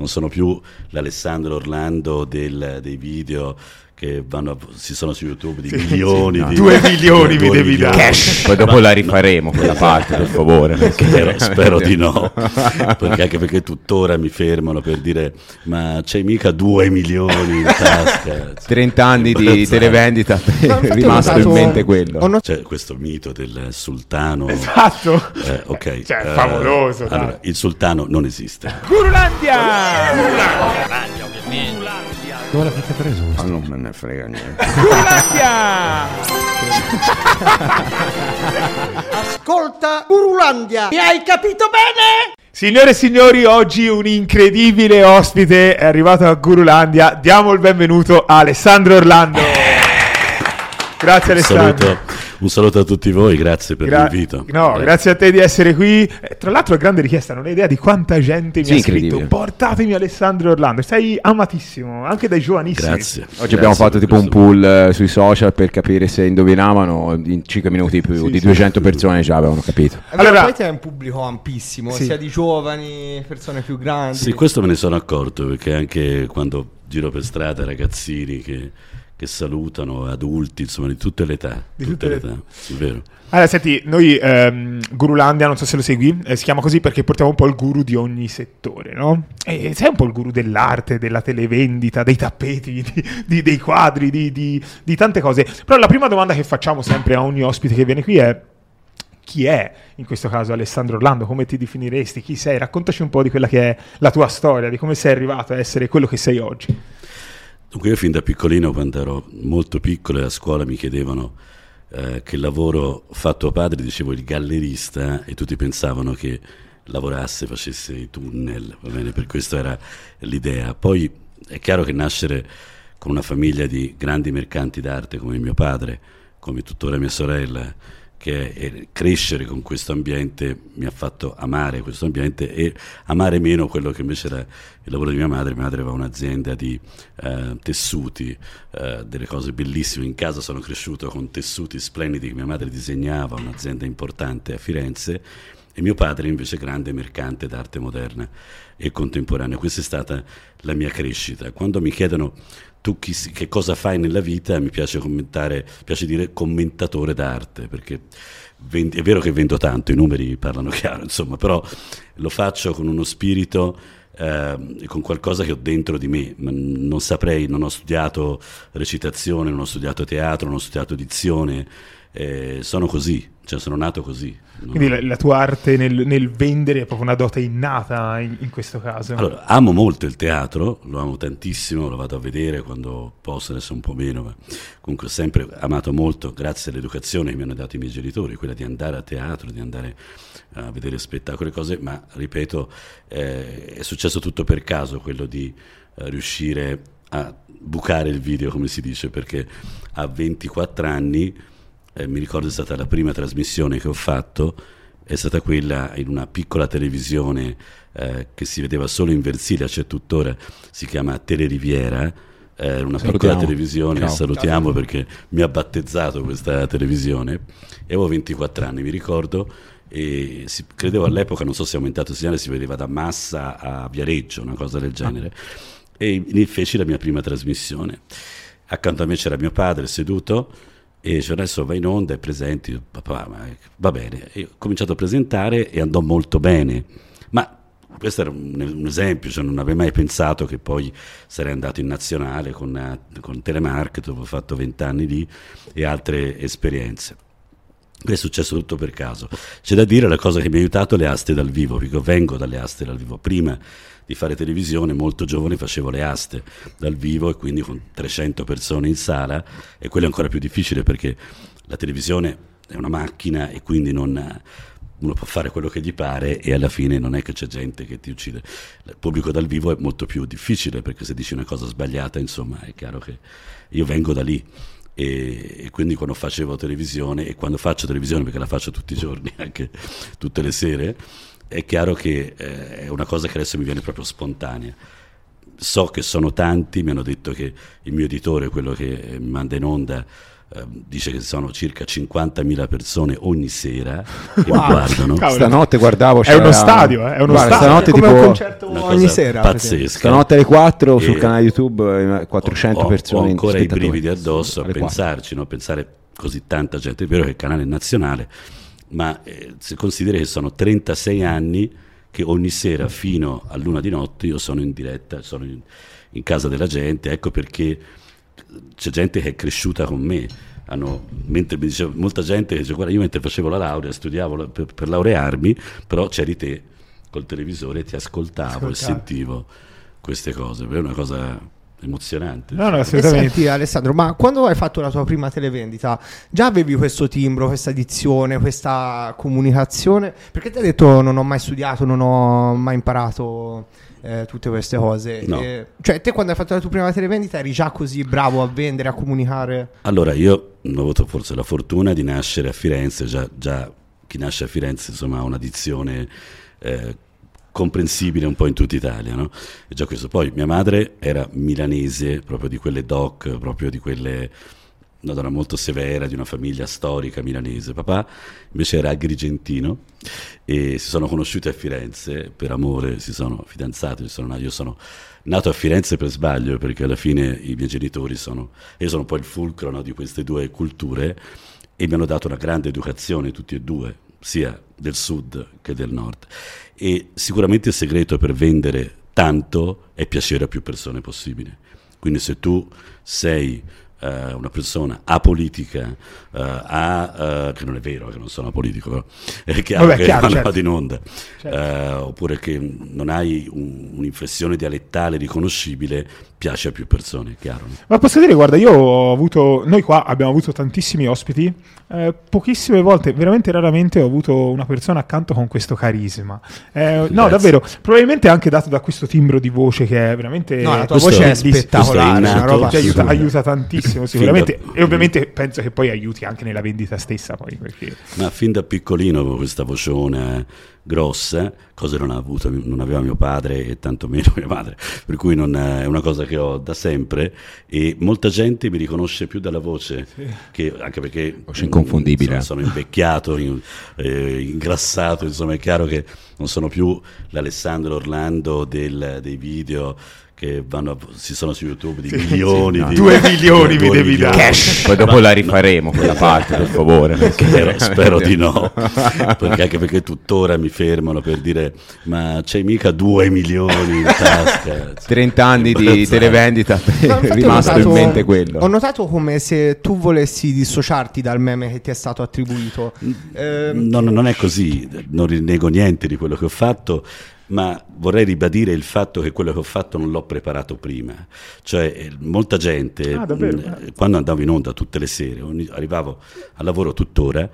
non sono più l'Alessandro Orlando del, dei video che vanno, si sono su YouTube di sì, milioni sì, no. di due milioni mi devi dare cash poi dopo la rifaremo quella parte per favore. Spero, spero di no. Perché anche perché tuttora mi fermano per dire ma c'hai mica due milioni in tasca? 30 anni di televendita è rimasto in mente quello. c'è questo mito del sultano. Esatto. Eh, ok cioè, eh, favoloso allora, il sultano non esiste. Gurulandia Gurulandia ovviamente dove l'avete preso? Ma non me ne frega niente. Ascolta, Urulandia, mi hai capito bene? Signore e signori, oggi un incredibile ospite è arrivato a Gurulandia. Diamo il benvenuto a Alessandro Orlando. Grazie Alessandro. Saluto. Un saluto a tutti voi, grazie per Gra- l'invito. No, grazie. grazie. a te di essere qui. Eh, tra l'altro, grande richiesta, non hai idea di quanta gente mi sì, ha scritto. Portatemi Alessandro Orlando, sei amatissimo, anche dai giovanissimi. Grazie. Oggi grazie abbiamo fatto tipo un pool eh, sui social per capire se indovinavano. In 5 minuti più sì, di 200 persone già avevano capito. Allora, poi c'è un pubblico ampissimo, sia di giovani, persone più grandi. Sì, questo me ne sono accorto perché anche quando giro per strada ragazzini che che salutano, adulti, insomma, di tutte le età. Di tutte, tutte le età, è vero. Allora, senti, noi ehm, Gurulandia, non so se lo segui, eh, si chiama così perché portiamo un po' il guru di ogni settore, no? E sei un po' il guru dell'arte, della televendita, dei tappeti, di, di, dei quadri, di, di, tante cose. Però la prima domanda che facciamo sempre a ogni ospite che viene qui è chi è in questo caso Alessandro Orlando, come ti definiresti, chi sei? Raccontaci un po' di quella che è la tua storia, di come sei arrivato a essere quello che sei oggi. Dunque io fin da piccolino, quando ero molto piccolo a scuola mi chiedevano eh, che lavoro fa tuo padre, dicevo il gallerista e tutti pensavano che lavorasse, facesse i tunnel, va bene? Per questo era l'idea. Poi è chiaro che nascere con una famiglia di grandi mercanti d'arte come mio padre, come tuttora mia sorella, che crescere con questo ambiente mi ha fatto amare questo ambiente e amare meno quello che invece era il lavoro di mia madre. Mia madre aveva un'azienda di eh, tessuti, eh, delle cose bellissime. In casa sono cresciuto con tessuti splendidi che mia madre disegnava, un'azienda importante a Firenze. E mio padre invece grande mercante d'arte moderna e contemporanea. Questa è stata la mia crescita. Quando mi chiedono tu chi, che cosa fai nella vita, mi piace commentare, piace dire commentatore d'arte, perché vendi, è vero che vendo tanto, i numeri parlano chiaro, insomma, però lo faccio con uno spirito eh, con qualcosa che ho dentro di me, non saprei, non ho studiato recitazione, non ho studiato teatro, non ho studiato dizione, eh, sono così, cioè sono nato così. Quindi la, la, tua arte nel, nel, vendere è proprio una dote innata in, in, questo caso? Allora, amo molto il teatro, lo amo tantissimo, lo vado a vedere quando posso, adesso un po' meno, ma comunque ho sempre amato molto, grazie all'educazione che mi hanno dato i miei genitori, quella di andare a teatro, di andare a vedere spettacoli e cose, ma ripeto, eh, è successo tutto per caso quello di eh, riuscire a bucare il video, come si dice, perché a 24 anni eh, mi ricordo è stata la prima trasmissione che ho fatto, è stata quella in una piccola televisione eh, che si vedeva solo in Versilia, c'è tuttora, si chiama Teleriviera, eh, una salutiamo. piccola televisione, Ciao. salutiamo Ciao. perché mi ha battezzato questa televisione e avevo 24 anni, mi ricordo, e si, credevo all'epoca, non so se è aumentato il segnale, si vedeva da Massa a Viareggio, una cosa del genere, e feci la mia prima trasmissione. Accanto a me c'era mio padre seduto, e dice adesso va in onda e presenti, papà, va bene. E ho cominciato a presentare e andò molto bene, ma questo era un, un esempio, cioè non avrei mai pensato che poi sarei andato in nazionale con, con Telemarket, dove ho fatto vent'anni lì e altre esperienze. È successo tutto per caso. C'è da dire la cosa che mi ha aiutato le aste dal vivo, perché vengo dalle aste dal vivo. Prima di fare televisione, molto giovane facevo le aste dal vivo e quindi con 300 persone in sala e quello è ancora più difficile perché la televisione è una macchina e quindi non, uno può fare quello che gli pare e alla fine non è che c'è gente che ti uccide. Il pubblico dal vivo è molto più difficile perché se dici una cosa sbagliata, insomma, è chiaro che io vengo da lì. E, e, quindi quando facevo televisione e quando faccio televisione perché la faccio tutti i giorni anche tutte le sere è chiaro che eh, è una cosa che adesso mi viene proprio spontanea. So che sono tanti, mi hanno detto che il mio editore, quello che manda in onda, dice che sono circa 50.000 persone ogni sera che wow. mi guardano. Cavolo. Stanotte guardavo. È uno stadio, eh? è uno Guarda, stadio. Stanotte tipo un concerto ogni sera. Pazzesca. Stanotte alle 4 e sul canale YouTube 400 ho, persone. Ho ancora i brividi addosso a pensarci, no? pensare così tanta gente. È vero che il canale è nazionale, ma eh, se consideri che sono 36 anni che ogni sera fino a luna di notte io sono in diretta, sono in, in casa della gente, ecco perché c'è gente che è cresciuta con me. Hanno, mentre mi diceva molta gente che dice guarda io mentre facevo la laurea studiavo per, per laurearmi però c'eri te col televisore ti ascoltavo Ascoltare. e sentivo queste cose è una cosa emozionante. No, no, assolutamente. Senti, Alessandro, ma quando hai fatto la tua prima televendita, già avevi questo timbro, questa dizione, questa comunicazione? Perché ti hai detto non ho mai studiato, non ho mai imparato eh, tutte queste cose. No. E, cioè, te quando hai fatto la tua prima televendita eri già così bravo a vendere, a comunicare? Allora, io ho avuto forse la fortuna di nascere a Firenze, già, già chi nasce a Firenze insomma ha una dizione eh, comprensibile un po' in tutta Italia, no? E già questo. Poi mia madre era milanese, proprio di quelle doc, proprio di quelle una donna molto severa, di una famiglia storica milanese. Papà invece era agrigentino e si sono conosciuti a Firenze per amore, si sono fidanzati. Sono, io sono nato a Firenze per sbaglio perché alla fine i miei genitori sono, io sono un po' il fulcro no, di queste due culture e mi hanno dato una grande educazione tutti e due, sia del sud che del nord. E sicuramente il segreto per vendere tanto è piacere a più persone possibile. Quindi se tu sei uh, una persona apolitica, uh, a, uh, che non è vero che non sono apolitico, però è chiaro Vabbè, che chiaro, non certo. vado in onda, certo. oppure che non hai un, un'inflessione dialettale riconoscibile, piace a più persone, chiaro. No? Ma posso dire, guarda, io ho avuto, noi qua abbiamo avuto tantissimi ospiti, eh, pochissime volte, veramente raramente ho avuto una persona accanto con questo carisma. Eh, no, davvero, probabilmente anche dato da questo timbro di voce che è veramente... No, la tua questo, voce è spettacolare, è una roba che aiuta, aiuta tantissimo sicuramente e ovviamente penso che poi aiuti anche nella vendita stessa poi perché... Ma fin da piccolino avevo questa vocione grossa, cosa non, ha avuto, non aveva mio padre e tantomeno mia madre, per cui non è una cosa che ho da sempre e molta gente mi riconosce più dalla voce, sì. che, anche perché voce inconfondibile. Sono, sono invecchiato, in, eh, ingrassato, insomma è chiaro che non sono più l'Alessandro Orlando del, dei video che vanno, si sono su YouTube di sì, milioni sì, no. di due milioni mi devi dare. cash poi dopo la rifaremo quella parte per favore spero, spero di no. Perché anche perché tuttora mi fermano per dire ma c'hai mica due milioni in tasca? 30 anni di televendita è rimasto notato, in mente quello. ho notato come se tu volessi dissociarti dal meme che ti è stato attribuito. Eh, no, non è così. Non rinnego niente di quello che ho fatto ma vorrei ribadire il fatto che quello che ho fatto non l'ho preparato prima. Cioè, eh, molta gente, ah, mh, mm, quando andavo in onda tutte le sere, arrivavo al lavoro tuttora,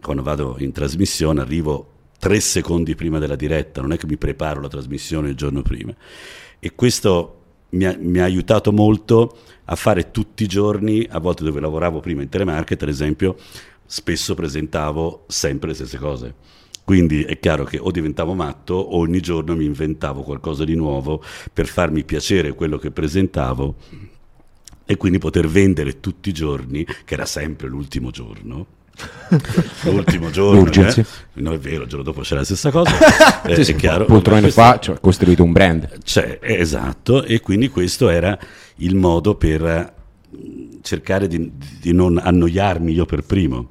quando vado in trasmissione arrivo tre secondi prima della diretta, non è che mi preparo la trasmissione il giorno prima. E questo mi ha, mi ha aiutato molto a fare tutti i giorni, a volte dove lavoravo prima in telemarket, ad esempio, spesso presentavo sempre le stesse cose quindi è chiaro che o diventavo matto o ogni giorno mi inventavo qualcosa di nuovo per farmi piacere quello che presentavo e quindi poter vendere tutti i giorni, che era sempre l'ultimo giorno, l'ultimo giorno eh? non è vero il giorno dopo c'è la stessa cosa. Eh, sì, sì, è chiaro. poltrone questo... fa cioè, costruito un brand. Cioè, esatto e quindi questo era il modo per cercare di, di, non annoiarmi io per primo.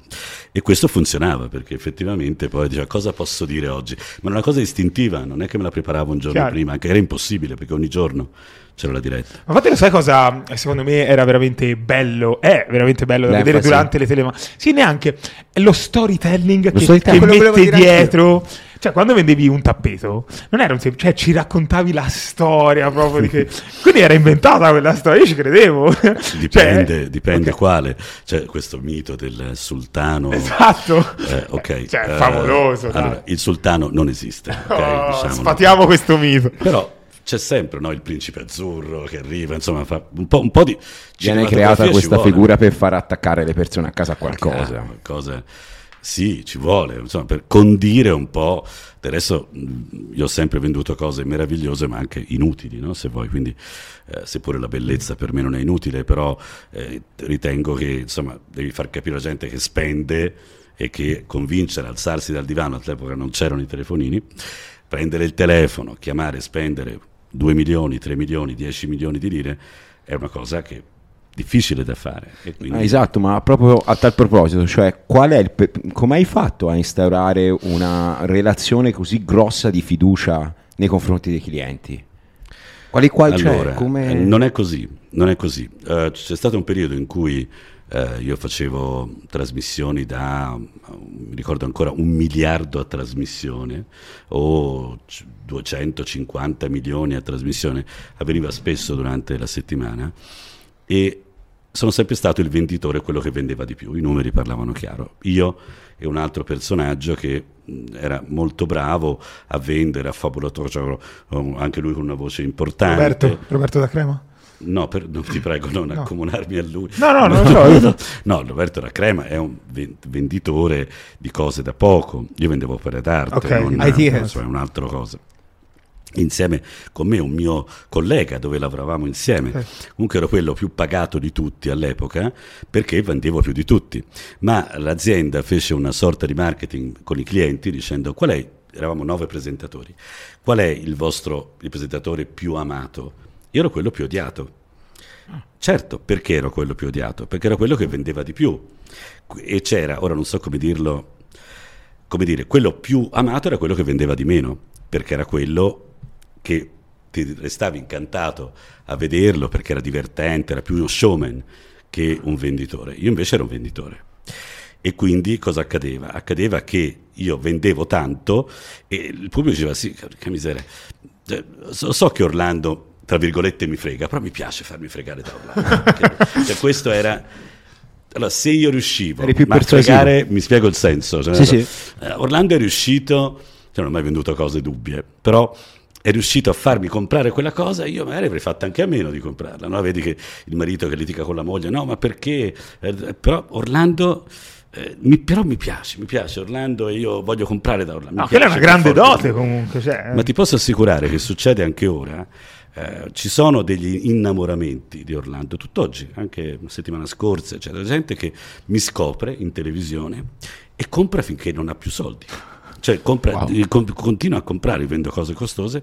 E questo funzionava perché effettivamente poi diceva cosa posso dire oggi? Ma è una cosa istintiva, non è che me la preparavo un giorno Chiaro. prima, anche era impossibile perché ogni giorno c'era la diretta. Ma infatti lo sai cosa secondo me era veramente bello, è veramente bello da vedere durante le telefonate. Sì, neanche, è lo storytelling lo che, storytelling. che mette dietro... Cioè, quando vendevi un tappeto, non era un semplice, cioè ci raccontavi la storia proprio di che... Quindi era inventata quella storia, io ci credevo. Dipende, cioè, dipende okay. quale. Cioè, questo mito del sultano... Esatto. Eh, ok. Cioè, eh, favoloso. Allora, il sultano non esiste. Okay? Oh, diciamo. Sfatiamo questo mito. Però c'è sempre no, il principe azzurro che arriva, insomma, fa un po', un po di... Viene creata questa figura per far attaccare le persone a casa a qualcosa. qualcosa Sì, ci vuole, insomma, per condire un po'. Del resto io ho sempre venduto cose meravigliose ma anche inutili, no? se vuoi, quindi eh, seppure la bellezza per me non è inutile, però eh, ritengo che insomma, devi far capire alla gente che spende e che convincere a alzarsi dal divano, all'epoca non c'erano i telefonini, prendere il telefono, chiamare, spendere 2 milioni, 3 milioni, 10 milioni di lire è una cosa che difficile da fare. Quindi... Ah, esatto, ma proprio a tal proposito, cioè qual è il pe- come hai fatto a instaurare una relazione così grossa di fiducia nei confronti dei clienti? Quali qual allora, cioè, non è così, non è così. Uh, c'è stato un periodo in cui uh, io facevo trasmissioni da, mi ricordo ancora, un miliardo a trasmissione o 250 milioni a trasmissione, avveniva spesso durante la settimana e sono sempre stato il venditore, quello che vendeva di più, i numeri parlavano chiaro. Io e un altro personaggio che era molto bravo a vendere, a fabulatore, cioè, anche lui con una voce importante. Roberto, Roberto da Crema? No, per, non ti prego non no. accomunarmi a lui. No, no, non no, so. no, Roberto da Crema è un venditore di cose da poco. Io vendevo opere d'arte, okay. non, non so, è un'altra cosa insieme con me un mio collega dove lavoravamo insieme. Eh. Comunque ero quello più pagato di tutti all'epoca perché vendevo più di tutti. Ma l'azienda fece una sorta di marketing con i clienti dicendo qual è, eravamo nove presentatori, qual è il vostro il presentatore più amato? Io ero quello più odiato. Certo, perché ero quello più odiato? Perché era quello che vendeva di più. E c'era, ora non so come dirlo, come dire, quello più amato era quello che vendeva di meno, perché era quello che ti restavi incantato a vederlo perché era divertente, era più uno showman che un venditore. Io invece ero un venditore. E quindi cosa accadeva? Accadeva che io vendevo tanto e il pubblico diceva sì, che miseria. Cioè, so, so, che Orlando, tra virgolette, mi frega, però mi piace farmi fregare da Orlando. cioè, questo era... Allora, se io riuscivo a fregare, mi spiego il senso. Cioè, sì, sì. Eh, Orlando è riuscito, cioè non ho mai venduto cose dubbie, però è riuscito a farmi comprare quella cosa, io magari avrei fatto anche a meno di comprarla. No? Vedi che il marito che litiga con la moglie, no, ma perché? Eh, però Orlando. Eh, mi, però mi piace, mi piace Orlando e io voglio comprare da Orlando. No, quella è una grande dote comunque. Cioè. Ma ti posso assicurare che succede anche ora. Eh, ci sono degli innamoramenti di Orlando, tutt'oggi, anche la settimana scorsa, c'è della gente che mi scopre in televisione e compra finché non ha più soldi. Cioè compra, wow. con, continua a comprare, vendo cose costose,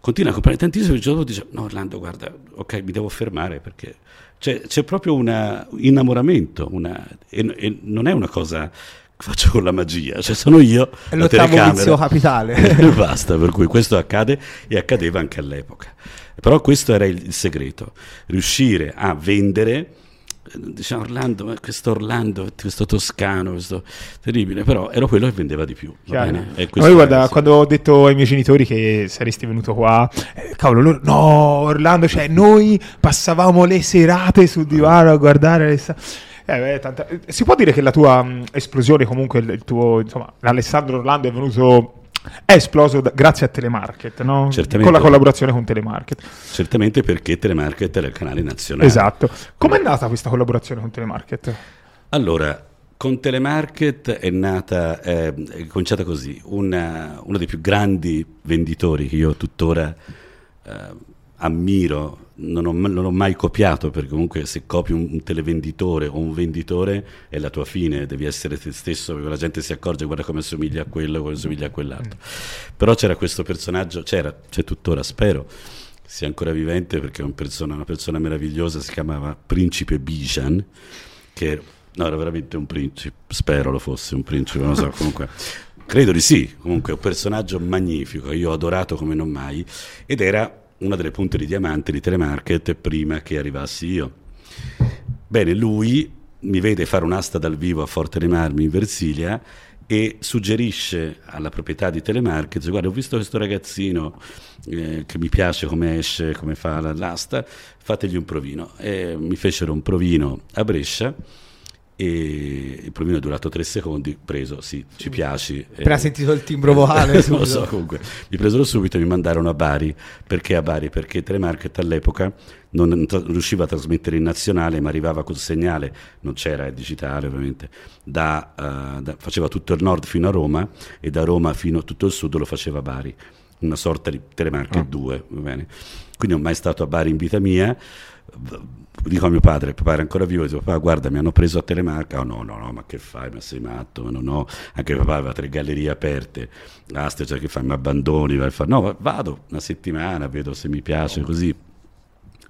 continua a comprare tantissimo e il giorno dice no Orlando guarda, ok mi devo fermare perché cioè, c'è proprio un innamoramento una, e, e non è una cosa che faccio con la magia, cioè sono io, è l'ottavo vizio capitale. e basta, per cui questo accade e accadeva anche all'epoca. Però questo era il, il segreto, riuscire a vendere diciamo Orlando, ma questo Orlando, questo toscano, questo terribile, però ero quello che vendeva di più. Poi guarda, quando ho detto ai miei genitori che saresti venuto qua, eh, cavolo, loro, no, Orlando, cioè noi passavamo le serate sul divano a guardare le... Eh, beh, tanta... Si può dire che la tua mh, esplosione, comunque, il tuo, insomma, Alessandro Orlando è venuto è esploso da, grazie a Telemarket, no? con la collaborazione con Telemarket. Certamente perché Telemarket era il canale nazionale. Esatto. Com'è nata questa collaborazione con Telemarket? Allora, con Telemarket è nata, eh, è cominciata così, una, uno dei più grandi venditori che io tuttora eh, ammiro non ho, non ho, mai copiato perché comunque se copi un, televenditore o un venditore è la tua fine, devi essere te stesso perché la gente si accorge guarda come assomiglia a quello, come assomiglia a quell'altro. Mm. Però c'era questo personaggio, c'era, c'è tuttora, spero sia ancora vivente perché è un persona, una persona meravigliosa, si chiamava Principe Bijan, che no, era veramente un principe, spero lo fosse un principe, non so, comunque credo di sì, comunque un personaggio magnifico, io ho adorato come non mai ed era una delle punte di diamante di Telemarket prima che arrivassi io. Bene, lui mi vede fare un'asta dal vivo a Forte dei Marmi in Versilia e suggerisce alla proprietà di Telemarket, guarda ho visto questo ragazzino eh, che mi piace come esce, come fa l'asta, fategli un provino. E mi fecero un provino a Brescia e il provino è durato tre secondi, preso, sì, ci piaci. Appena eh, sentito il timbro vocale. non lo so, comunque, mi presero subito e mi mandarono a Bari. Perché a Bari? Perché Telemarket all'epoca non, tra- riusciva a trasmettere in nazionale, ma arrivava col segnale, non c'era il digitale ovviamente, da, eh, da- faceva tutto il nord fino a Roma e da Roma fino a tutto il sud lo faceva a Bari, una sorta di Telemarket 2, va bene? Quindi non mai stato a Bari in vita mia. Dico a mio padre, papà era ancora vivo, dico, papà guarda mi hanno preso a Telemarca, oh no no no ma che fai, ma sei matto, ma non ho, anche papà aveva tre gallerie aperte, ah ste, cioè, che fai, mi abbandoni, vai a fare, no vado una settimana, vedo se mi piace, così.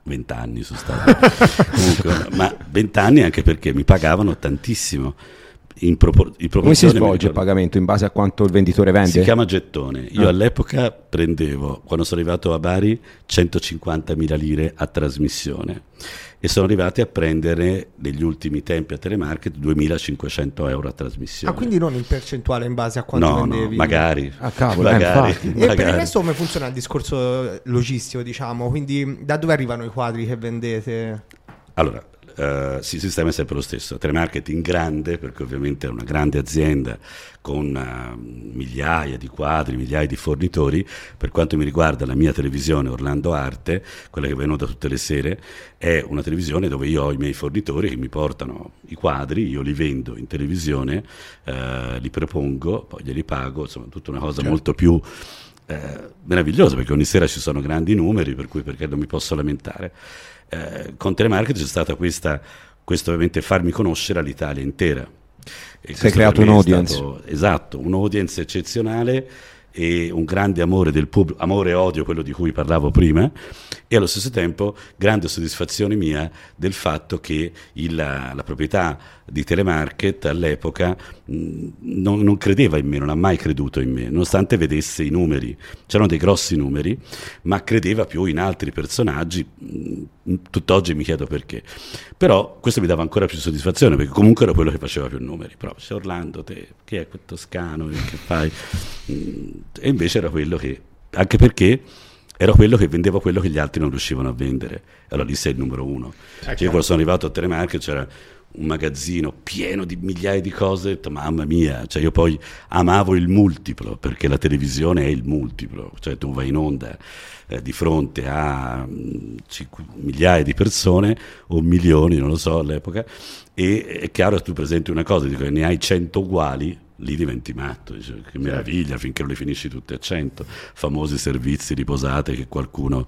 Vent'anni sono stato. Comunque ma vent'anni anche perché mi pagavano tantissimo in, propor- in Come si proporzione mi svolge il pagamento in base a quanto il venditore vende? si chiama gettone. Io Ah. all'epoca prendevo, quando sono arrivato a Bari, 150.000 lire a trasmissione e sono arrivati a prendere negli ultimi tempi a Telemarket 2.500 euro a trasmissione. Ah, quindi non in percentuale in base a quanto no, vendevi. no, magari. Ah, cavolo, eh, magari. E per il magari. resto come funziona il discorso logistico, diciamo? Quindi da dove arrivano i quadri che vendete? Allora, eh, sì, il sistema è sempre lo stesso. Telemarketing grande, perché ovviamente è una grande azienda con eh, migliaia di quadri, migliaia di fornitori. Per quanto mi riguarda la mia televisione Orlando Arte, quella che è venuta tutte le sere, è una televisione dove io ho i miei fornitori che mi portano i quadri, io li vendo in televisione, eh, li propongo, poi glieli pago, insomma, tutta una cosa molto più eh, meravigliosa perché ogni sera ci sono grandi numeri, per cui perché non mi posso lamentare. Eh, con Telemarket c'è stata questa, questo ovviamente farmi conoscere all'Italia intera. E questo creato per me un è audience. stato- esatto, un audience eccezionale e un grande amore del pubblico, amore e odio, quello di cui parlavo prima, e allo stesso tempo grande soddisfazione mia del fatto che il- la, la proprietà di Telemarket all'epoca mh, non, non credeva in me, non ha mai creduto in me, nonostante vedesse i numeri, c'erano dei grossi numeri, ma credeva più in altri personaggi, mh, tutt'oggi mi chiedo perché. Però questo mi dava ancora più soddisfazione, perché comunque era quello che faceva più numeri, però c'è Orlando, te, che è quel toscano, che fai? Mm, E invece era quello che, anche perché era quello che vendeva quello che gli altri non riuscivano a vendere. Allora lì sei il numero uno. Cioè, io quando sono arrivato a Telemarket c'era un magazzino pieno di migliaia di cose, ho detto mamma mia, cioè io poi amavo il multiplo, perché la televisione è il multiplo, cioè tu vai in onda eh, di fronte a mm, cinque- migliaia di persone o milioni, non lo so all'epoca, e è chiaro che tu presenti una cosa, dico, ne hai 100 uguali, lì diventi matto, dici, che meraviglia, finché non le finisci tutte a 100, famosi servizi di posate che qualcuno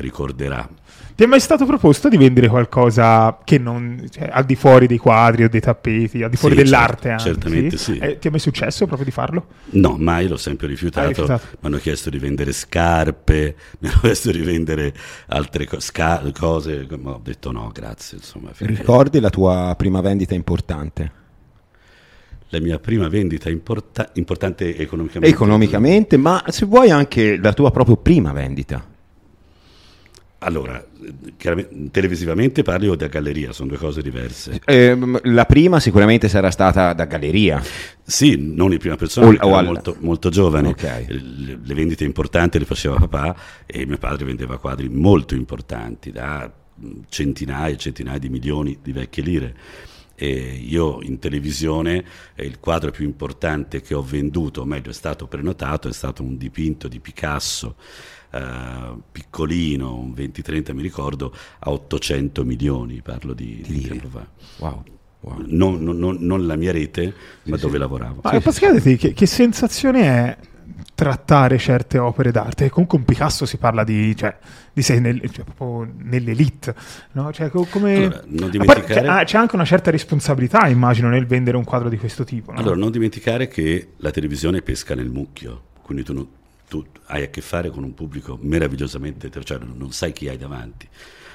ricorderà. Ti è mai stato proposto di vendere qualcosa che non, cioè, al di fuori dei quadri o dei tappeti, al di fuori Sì, dell'arte? certo, anche, certamente sì. Eh, ti è mai successo proprio di farlo? No, mai l'ho sempre rifiutato. rifiutato. Mi hanno chiesto di vendere scarpe, mi hanno chiesto di vendere altre co- sca- cose, ma ho detto no, grazie. Insomma, Ricordi la tua prima vendita importante? la mia prima vendita importa- importante economicamente. Economicamente, ma se vuoi anche la tua proprio prima vendita. Allora, eh, televisivamente parli o da galleria, sono due cose diverse. Ehm, la prima sicuramente sarà stata da galleria. Sì, non in prima persona, O- o ero al- molto, molto giovane. Ok. Le, le vendite importanti le faceva papà e mio padre vendeva quadri molto importanti, da mh, centinaia e centinaia di milioni di vecchie lire. E io in televisione eh, il quadro più importante che ho venduto, o meglio è stato prenotato, è stato un dipinto di Picasso eh, piccolino, un 20-30 mi ricordo, a 800 milioni, parlo di, di Lire. tempo fa. Wow. wow. Non, non- non- la mia rete, ma dove lavoravo. Ma posso chiederti che, che sensazione è trattare certe opere d'arte? Comunque un Picasso si parla di, cioè, di sei nel- cioè, proprio nell'elite, no? Cioè, co- come... Allora, parte- dimenticare- c'è, ah, c'è anche una certa responsabilità, immagino, nel vendere un quadro di questo tipo. no? Allora, non dimenticare che la televisione pesca nel mucchio, quindi tu, non- tu hai a che fare con un pubblico meravigliosamente, cioè non, sai chi hai davanti,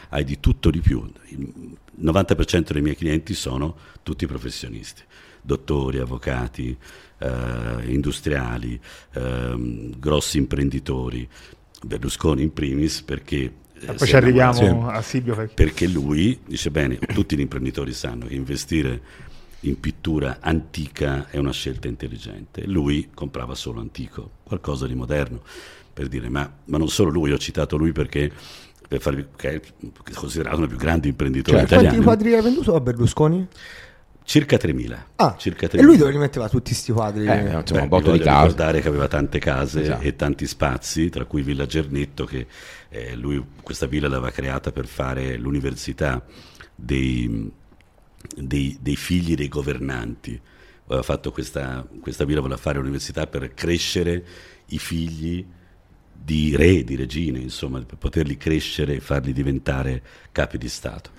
hai di tutto di più. Il 90% dei miei clienti sono tutti professionisti, dottori, avvocati, eh, industriali, ehm, grossi imprenditori, Berlusconi in primis perché... eh, E poi ci arriviamo a Silvio. perché lui dice bene, tutti gli imprenditori sanno che investire in pittura antica è una scelta intelligente. Lui comprava solo antico, qualcosa di moderno, per dire, ma, ma non solo lui, ho citato lui perché per farvi, che è considerato uno dei più grandi imprenditori. Quanti italiani. quadri hai venduto a Berlusconi? Circa 3.000. Ah, circa e lui dove li metteva tutti questi quadri? Eh, insomma, Beh, un botto di case. ricordare che aveva tante case Esatto. e tanti spazi, tra cui Villa Gernetto, che eh, lui questa villa l'aveva creata per fare l'università dei, dei- dei figli dei governanti. Aveva fatto questa, questa villa, voleva fare l'università per crescere i figli di re, di regine, insomma, per poterli crescere e farli diventare capi di Stato.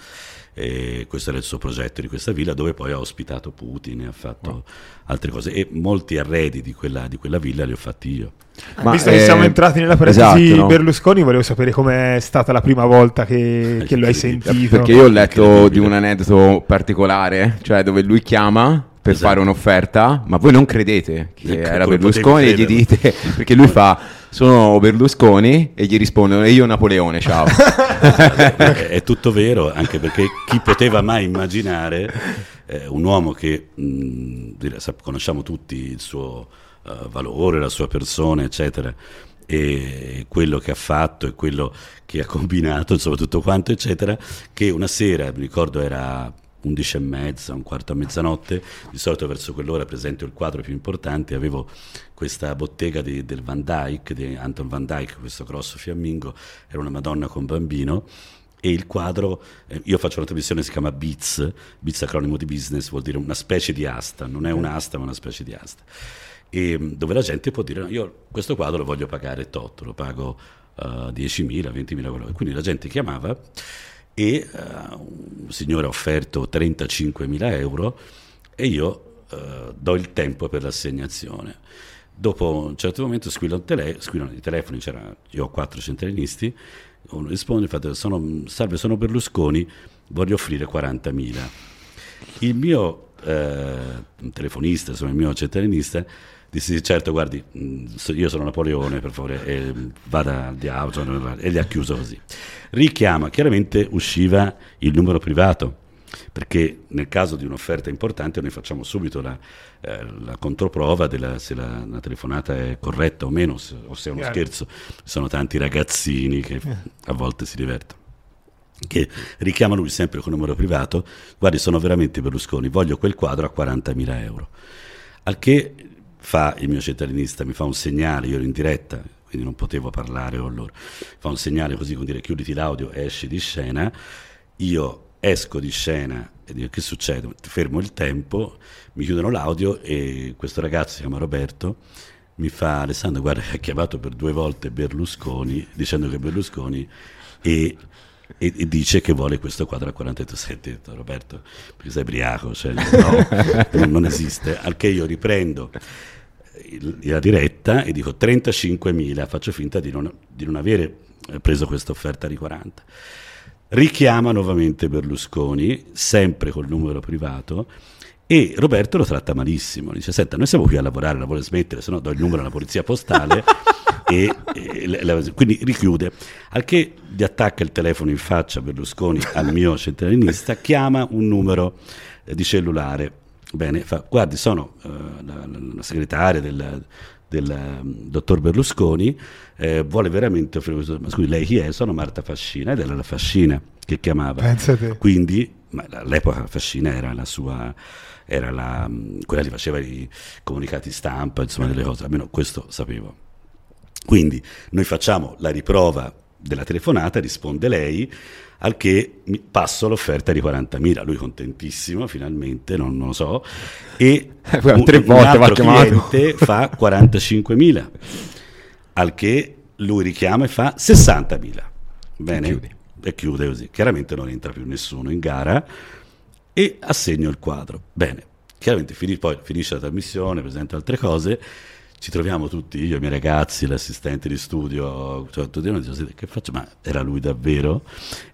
E questo era il suo progetto di questa villa, dove poi ha ospitato Putin e ha fatto altre cose. E molti arredi di quella, di quella villa li ho fatti io. Ma, Visto che eh, siamo entrati nella parentesi esatto, no? Berlusconi, volevo sapere com'è stata la prima volta che, che lo hai sentito. Perché io ho letto di un aneddoto particolare, cioè dove lui chiama per Esatto. fare un'offerta, ma voi non credete che Ecco, era Berlusconi e gli dite, perché lui fa, sono Berlusconi e gli rispondono, e io Napoleone, ciao. è, tutto vero, anche perché chi poteva mai immaginare eh, un uomo che mh, sap- conosciamo tutti il suo eh, valore, la sua persona, eccetera, e quello che ha fatto e quello che ha combinato, insomma tutto quanto, eccetera, che una sera, mi ricordo era 11 e mezza, un quarto a mezzanotte, di solito verso quell'ora presento il quadro più importante, avevo questa bottega di- del Van Dyke, di Anton Van Dyke, questo grosso fiammingo, era una Madonna con bambino, e il quadro, eh, io faccio una trasmissione che si chiama Beats, Beats acronimo di business, vuol dire una specie di asta, non è un'asta ma una specie di asta, e mh, dove la gente può dire, "No, io questo quadro lo voglio pagare tot, lo pago eh, 10.000, 20.000 euro, quindi la gente chiamava e eh, un signore ha offerto 35.000 euro e io eh, do il tempo per l'assegnazione. Dopo un certo momento tele- squillano i telefoni, c'era, io ho quattro centralinisti, uno risponde, fa, sono, salve sono Berlusconi, voglio offrire 40.000. Il mio eh, telefonista, insomma il mio centralinista, disse certo guardi, so- io sono Napoleone, per favore, eh, vada al diavolo, e li ha chiuso così. Richiama, chiaramente usciva il numero privato, perché nel caso di un'offerta importante noi facciamo subito la, eh, la controprova della, se la, la telefonata è corretta o meno, se- o se è uno Chiaro. scherzo. Ci sono tanti ragazzini che a volte si divertono che richiama lui sempre con numero privato, guardi sono veramente Berlusconi, voglio quel quadro a 40.000 euro. Al che fa il mio centralinista, mi fa un segnale, io ero in diretta, quindi non potevo parlare con loro, fa un segnale così con dire chiuditi l'audio, esci di scena, io esco di scena e dico che succede? Fermo il tempo, mi chiudono l'audio e questo ragazzo si chiama Roberto mi fa Alessandro guarda ha chiamato per due volte Berlusconi dicendo che Berlusconi e, e- e dice che vuole questo quadro a 48 senti detto, Roberto perché sei briaco cioè, no, non, esiste al che io riprendo la diretta e dico 35.000 faccio finta di non, di non avere eh, preso questa offerta di 40 richiama nuovamente Berlusconi sempre col numero privato e Roberto lo tratta malissimo. Dice senta noi siamo qui a lavorare la vuole smettere se no do il numero alla polizia postale e, e le- quindi richiude. Al che gli attacca il telefono in faccia Berlusconi al mio centralinista chiama un numero eh, di cellulare bene fa, guardi sono eh, la, la- segretaria del, del um, dottor Berlusconi eh, vuole veramente offrire ma scusi lei chi è? sono Marta Fascina ed era la Fascina che chiamava Pensate. quindi ma all'epoca Fascina era la sua era la, mh, quella che faceva i comunicati stampa insomma delle cose almeno questo sapevo quindi noi facciamo la riprova della telefonata, risponde lei, al che passo l'offerta di 40.000, lui contentissimo finalmente, non, non lo so, e Eh, guarda, tre volte va altro cliente fa 45.000, al che lui richiama e fa 60.000. Bene? E. E chiude così. Chiaramente non entra più nessuno in gara e assegno il quadro. Bene, chiaramente fini- poi finisce la trasmissione, presento altre cose, ci troviamo tutti, io, i miei ragazzi, l'assistente di studio, cioè, tutti noi diciamo, "Senti, che faccio? Ma era lui davvero?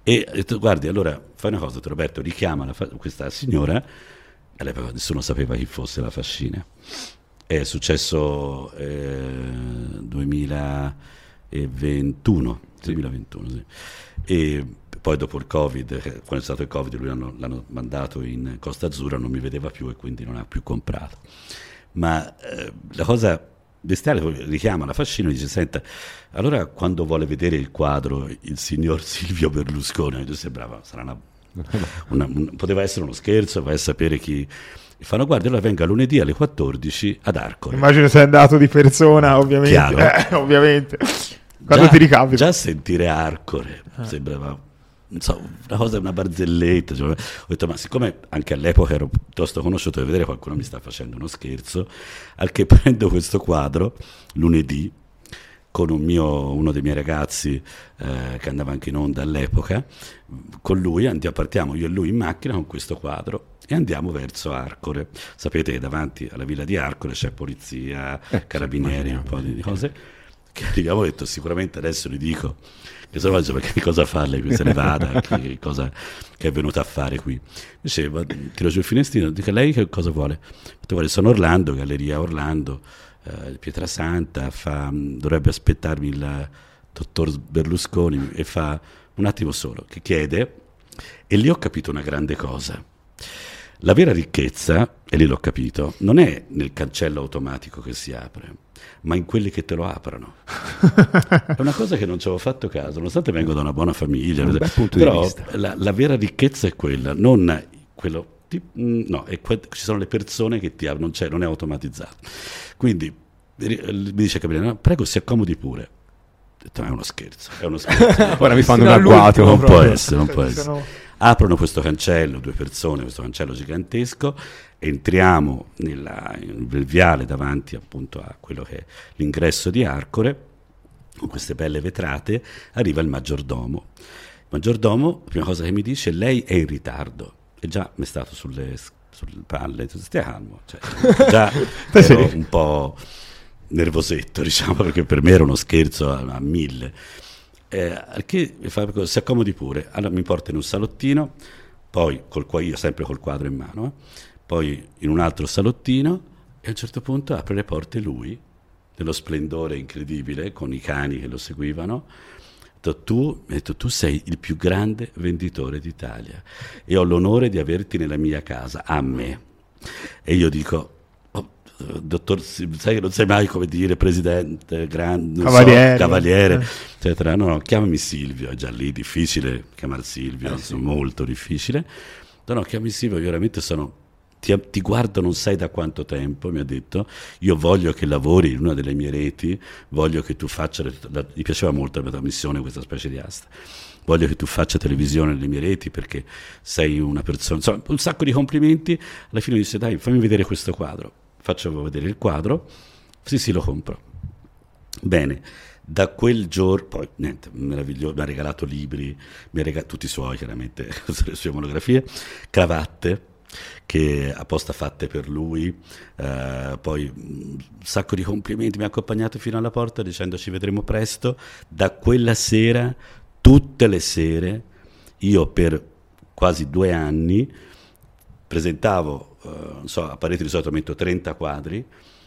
E ho detto, guardi, allora fai una cosa, Roberto, richiama la questa signora, all'epoca nessuno sapeva chi fosse la fascina. È successo eh, 2021, 2021 sì. E poi dopo il Covid, eh, quando è stato il Covid, lui l'hanno, l'hanno mandato in Costa Azzurra, non mi vedeva più e quindi non ha più comprato. Ma eh, la cosa bestiale richiama la fascina e dice: Senta, allora quando vuole vedere il quadro il signor Silvio Berlusconi, mi sembrava sarà una, Una- un- poteva essere uno scherzo, vai a sapere chi... E fanno, guarda, allora venga lunedì alle 14 ad Arcore. Immagino sei andato di persona, ovviamente. Chiaro. Eh, ovviamente. Quando Già- ti ricapita. Già sentire Arcore sembrava non so, una cosa, una barzelletta. cioè, ho detto, ma siccome anche all'epoca ero piuttosto conosciuto, e vedere qualcuno mi sta facendo uno scherzo, al che prendo questo quadro lunedì con un mio- uno dei miei ragazzi eh, che andava anche in onda all'epoca, con lui andiamo, partiamo io e lui in macchina con questo quadro e andiamo verso Arcore. Sapete che davanti alla villa di Arcore c'è polizia, carabinieri, un po' di di cose. Che arriviamo ho detto sicuramente adesso gli dico che sono perché che cosa farle qui se ne vada, che, che cosa che è venuta a fare qui. Diceva, tiro giù il finestrino, dico lei che cosa vuole? Guarda, sono Orlando, Galleria Orlando, eh, Pietrasanta, fa, mh, dovrebbe aspettarmi il dottor Berlusconi e fa un attimo solo, che chiede, e lì ho capito una grande cosa. La vera ricchezza, e lì l'ho capito, non è nel cancello automatico che si apre, ma in quelli che te lo aprono. È una cosa che non ci avevo fatto caso, nonostante vengo da una buona famiglia, Un però vista. la, la vera ricchezza è quella, non quello... ti- No, è que- ci sono le persone che ti aprono, non, c'è, non è automatizzato. Quindi mi dice Gabriele, "No, prego si accomodi pure. Ho detto, "Ma è uno scherzo, è uno scherzo. Ora mi fanno un agguato. non può essere, non può essere. Aprono questo cancello, due persone, questo cancello gigantesco, entriamo nella- nel viale davanti appunto a quello che è l'ingresso di Arcore, con queste belle vetrate, arriva il maggiordomo. Il maggiordomo, la prima cosa che mi dice, lei è in ritardo. E già mi è stato sulle, sulle palle, stia calmo. Cioè, già ero un po' nervosetto, diciamo, perché per me era uno scherzo a, a mille. Eh, al che fa si accomodi pure. Allora mi porta in un salottino, poi col io sempre col quadro in mano, eh, poi in un altro salottino e a un certo punto apre le porte lui, nello splendore incredibile, con i cani che lo seguivano. Detto, Tu, detto, tu sei il più grande venditore d'Italia e ho l'onore di averti nella mia casa, a me. E io dico, "Oh, eh, dottor, sai che non sai mai come dire presidente, grande, non so, Cavaliere. cavaliere, Eh. eccetera. No, no, chiamami Silvio, è già lì difficile chiamare Silvio, insomma, molto difficile. No, no, chiami Silvio, io veramente sono... Ti, ti guardo non sai da quanto tempo, mi ha detto, io voglio che lavori in una delle mie reti, voglio che tu faccia, la- gli piaceva molto la trasmissione, questa specie di asta, voglio che tu faccia televisione nelle mie reti perché sei una persona, insomma, un sacco di complimenti, alla fine mi disse dai fammi vedere questo quadro, faccio vedere il quadro, sì sì lo compro. Bene, da quel giorno, poi niente, meraviglioso, mi ha regalato libri, mi ha regalato tutti i suoi chiaramente, le sue monografie, cravatte che apposta fatte per lui, eh, poi un sacco di complimenti, mi ha accompagnato fino alla porta dicendo ci vedremo presto, da quella sera, tutte le sere, io per quasi due anni presentavo, eh, non so, a parete di solito metto 30 quadri,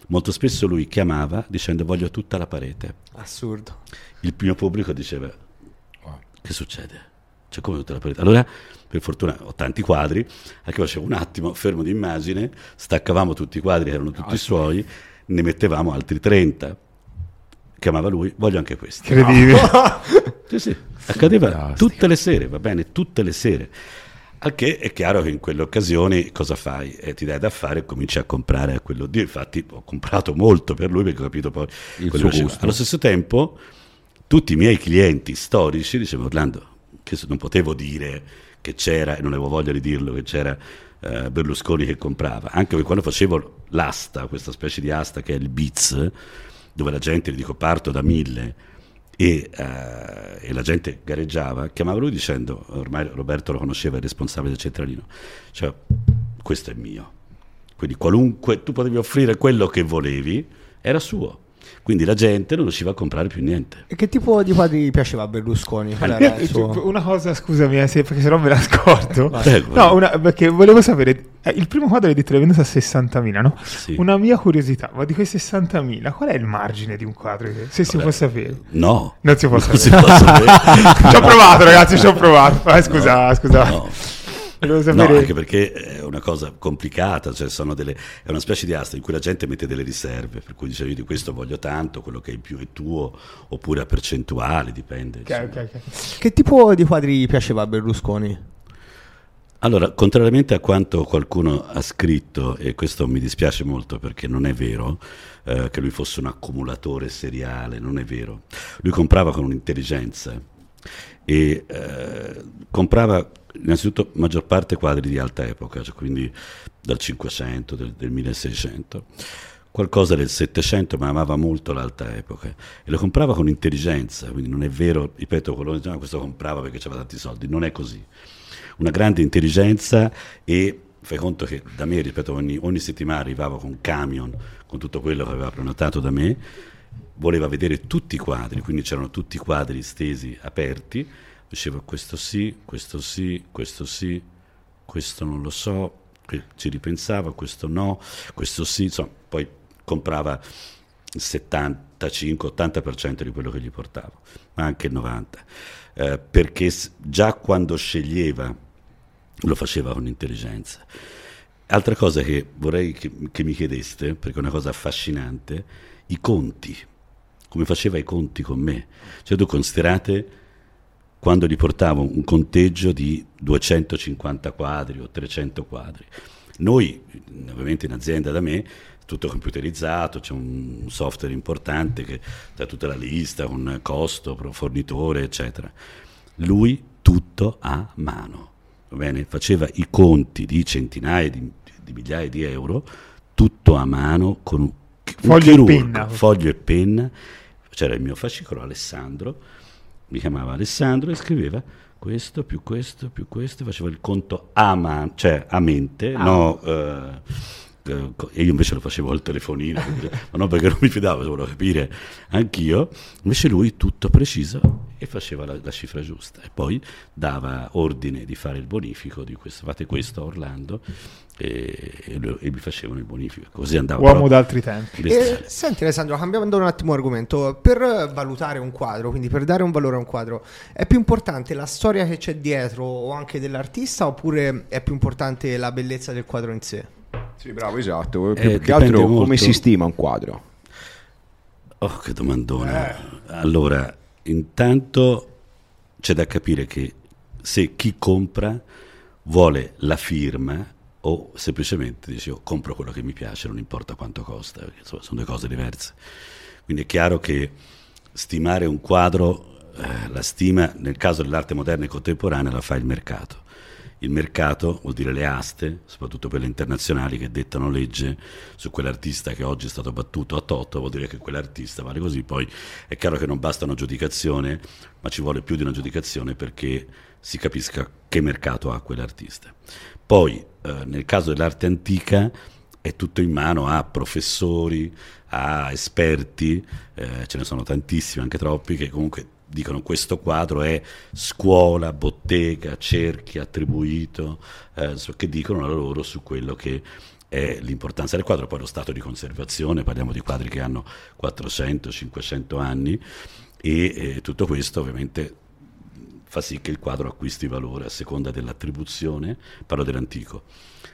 molto spesso lui chiamava dicendo voglio tutta la parete. Assurdo. Il mio pubblico diceva che succede? Cioè come tutta la parete? Allora, per fortuna ho tanti quadri, anche facevo un attimo, fermo d'immagine, staccavamo tutti i quadri che erano tutti suoi, ne mettevamo altri 30. Chiamava lui, voglio anche questi. Incredibile. Sì, sì, accadeva tutte le sere, va bene, tutte le sere. Al che è chiaro che in quelle occasioni cosa fai? Eh, ti dai da fare e cominci a comprare a quello Dio. Infatti ho comprato molto per lui perché ho capito poi Il quello suo gusto. Allo stesso tempo tutti i miei clienti storici dicevano Orlando, che non potevo dire che c'era, e non avevo voglia di dirlo, che c'era eh, Berlusconi che comprava, anche perché quando facevo l'asta, questa specie di asta che è il BITS, dove la gente, vi dico, parto da mille e, eh, e la gente gareggiava, chiamava lui dicendo, ormai Roberto lo conosceva, il responsabile del centralino, cioè questo è mio. Quindi qualunque, tu potevi offrire quello che volevi, era suo. Quindi la gente non riusciva a comprare più niente. E che tipo di quadri piaceva a Berlusconi? Il suo- Una cosa, scusami, eh, se- perché se no me la scordo. No, una- perché volevo sapere, eh, il primo quadro hai detto che è venuto a 60.000, no? Sì. Una mia curiosità, ma di quei 60.000, qual è il margine di un quadro? Se si Vabbè. può sapere. No. Non si può Non si sapere. può sapere. ci ho provato, ragazzi, ci ho provato. Eh, scusa, scusa. No. No, anche perché è una cosa complicata, cioè sono delle, è una specie di asta in cui la gente mette delle riserve, per cui dice io di questo voglio tanto, quello che è in più è tuo, oppure a percentuale, dipende. Ok, insomma. ok, ok. Che tipo di quadri piaceva a Berlusconi? Allora, contrariamente a quanto qualcuno ha scritto, e questo mi dispiace molto perché non è vero, eh, che lui fosse un accumulatore seriale, non è vero. Lui comprava con un'intelligenza e eh, comprava innanzitutto maggior parte quadri di alta epoca, cioè quindi dal 500, del, del 1600 qualcosa del Settecento, ma amava molto l'alta epoca. E lo comprava con intelligenza, quindi non è vero, ripeto, quello che questo comprava perché aveva tanti soldi, non è così. Una grande intelligenza e fai conto che da me, ripeto, ogni, ogni settimana arrivava con camion con tutto quello che aveva prenotato da me, voleva vedere tutti i quadri, quindi c'erano tutti i quadri stesi, aperti, diceva questo sì, questo sì, questo sì, questo non lo so, ci ripensava, questo no, questo sì, insomma, poi comprava il 75-80% di quello che gli portavo, ma anche il 90%, eh, perché già quando sceglieva lo faceva con intelligenza. Altra cosa che vorrei che, che mi chiedeste, perché è una cosa affascinante, i conti, come faceva i conti con me. Cioè tu considerate quando gli portavo un conteggio di 250 quadri o 300 quadri. Noi, ovviamente in azienda da me, tutto computerizzato, c'è un software importante che dà tutta la lista con costo, fornitore, eccetera. Lui tutto a mano, faceva i conti di centinaia di, di, migliaia di euro, tutto a mano con un, foglio, chirurgo, e penna. foglio e penna. C'era il mio fascicolo Alessandro, mi chiamava Alessandro e scriveva questo più questo più questo, faceva il conto a, man, cioè a mente, ah. no... Uh, e io invece lo facevo al telefonino, ma non perché non mi fidavo, volevo capire anch'io, invece lui tutto preciso e faceva la, la, cifra giusta e poi dava ordine di fare il bonifico di questo, fate questo a Orlando e, e, e mi facevano il bonifico, così andava. Uomo d'altri tempi. E, senti Alessandro, cambiando un attimo argomento, per valutare un quadro, quindi per dare un valore a un quadro, è più importante la storia che c'è dietro o anche dell'artista oppure è più importante la bellezza del quadro in sé? Sì, bravo, esatto. Più eh, che altro molto. come si stima un quadro? Oh, che domandona. Eh. Allora, intanto c'è da capire che se chi compra vuole la firma o semplicemente dice io compro quello che mi piace, non importa quanto costa, perché insomma, sono due cose diverse. Quindi è chiaro che stimare un quadro, eh, la stima nel caso dell'arte moderna e contemporanea la fa il mercato il mercato, vuol dire le aste, soprattutto quelle internazionali che dettano legge su quell'artista che oggi è stato battuto a Totto, vuol dire che quell'artista vale così. Poi è chiaro che non basta una giudicazione, ma ci vuole più di una giudicazione perché si capisca che mercato ha quell'artista. Poi, eh, nel caso dell'arte antica, è tutto in mano a professori, a esperti, eh, ce ne sono tantissimi, anche troppi, che comunque dicono questo quadro è scuola, bottega, cerchi, attribuito, eh, che dicono la loro su quello che è l'importanza del quadro, poi lo stato di conservazione, parliamo di quadri che hanno 400-500 anni e eh, tutto questo ovviamente fa sì che il quadro acquisti valore a seconda dell'attribuzione, parlo dell'antico,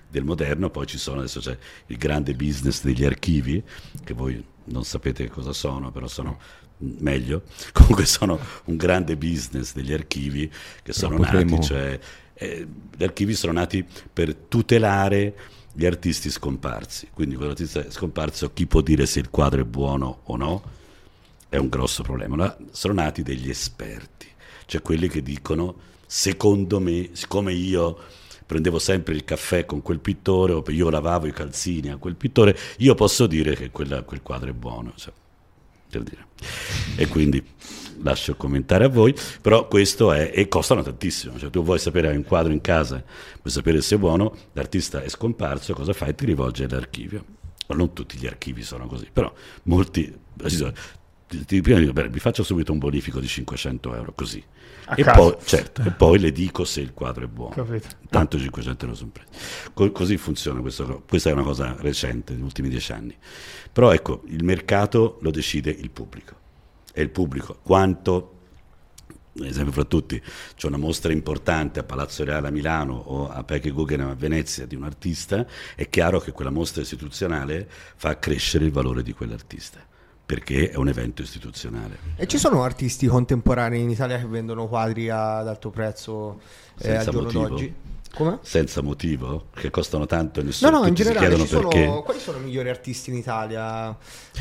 del moderno, poi ci sono, adesso c'è il grande business degli archivi, che voi non sapete cosa sono, però sono meglio, comunque sono un grande business degli archivi che sono no, nati, cioè, eh, gli archivi sono nati per tutelare gli artisti scomparsi, quindi quando l'artista è scomparso chi può dire se il quadro è buono o no? È un grosso problema, no? sono nati degli esperti, cioè quelli che dicono secondo me, siccome io prendevo sempre il caffè con quel pittore o io lavavo i calzini a quel pittore, io posso dire che quella, quel quadro è buono. Cioè per dire. E quindi lascio commentare a voi, però questo è, e costano tantissimo, cioè tu vuoi sapere, hai un quadro in casa, vuoi sapere se è buono, l'artista è scomparso, cosa fai? Ti rivolgi all'archivio. Non tutti gli archivi sono così, però molti, ti, ti, prima dico, beh, vi faccio subito un bonifico di 500 euro, così. e poi, certo, e poi, le dico se il quadro è buono. Capito. Tanto 500 euro sono presi. Co- così funziona questo, questa è una cosa recente, negli ultimi dieci anni. Però ecco, il mercato lo decide il pubblico. È il pubblico. Quanto ad esempio fra tutti c'è una mostra importante a Palazzo Reale a Milano o a Peche Guggenheim a Venezia di un artista, è chiaro che quella mostra istituzionale fa crescere il valore di quell'artista perché è un evento istituzionale. E ci sono artisti contemporanei in Italia che vendono quadri ad alto prezzo eh, al giorno motivo. d'oggi? Come? senza motivo, che costano tanto e nessuno No, no, in si generale, chiedono ci sono, perché. quali sono i migliori artisti in Italia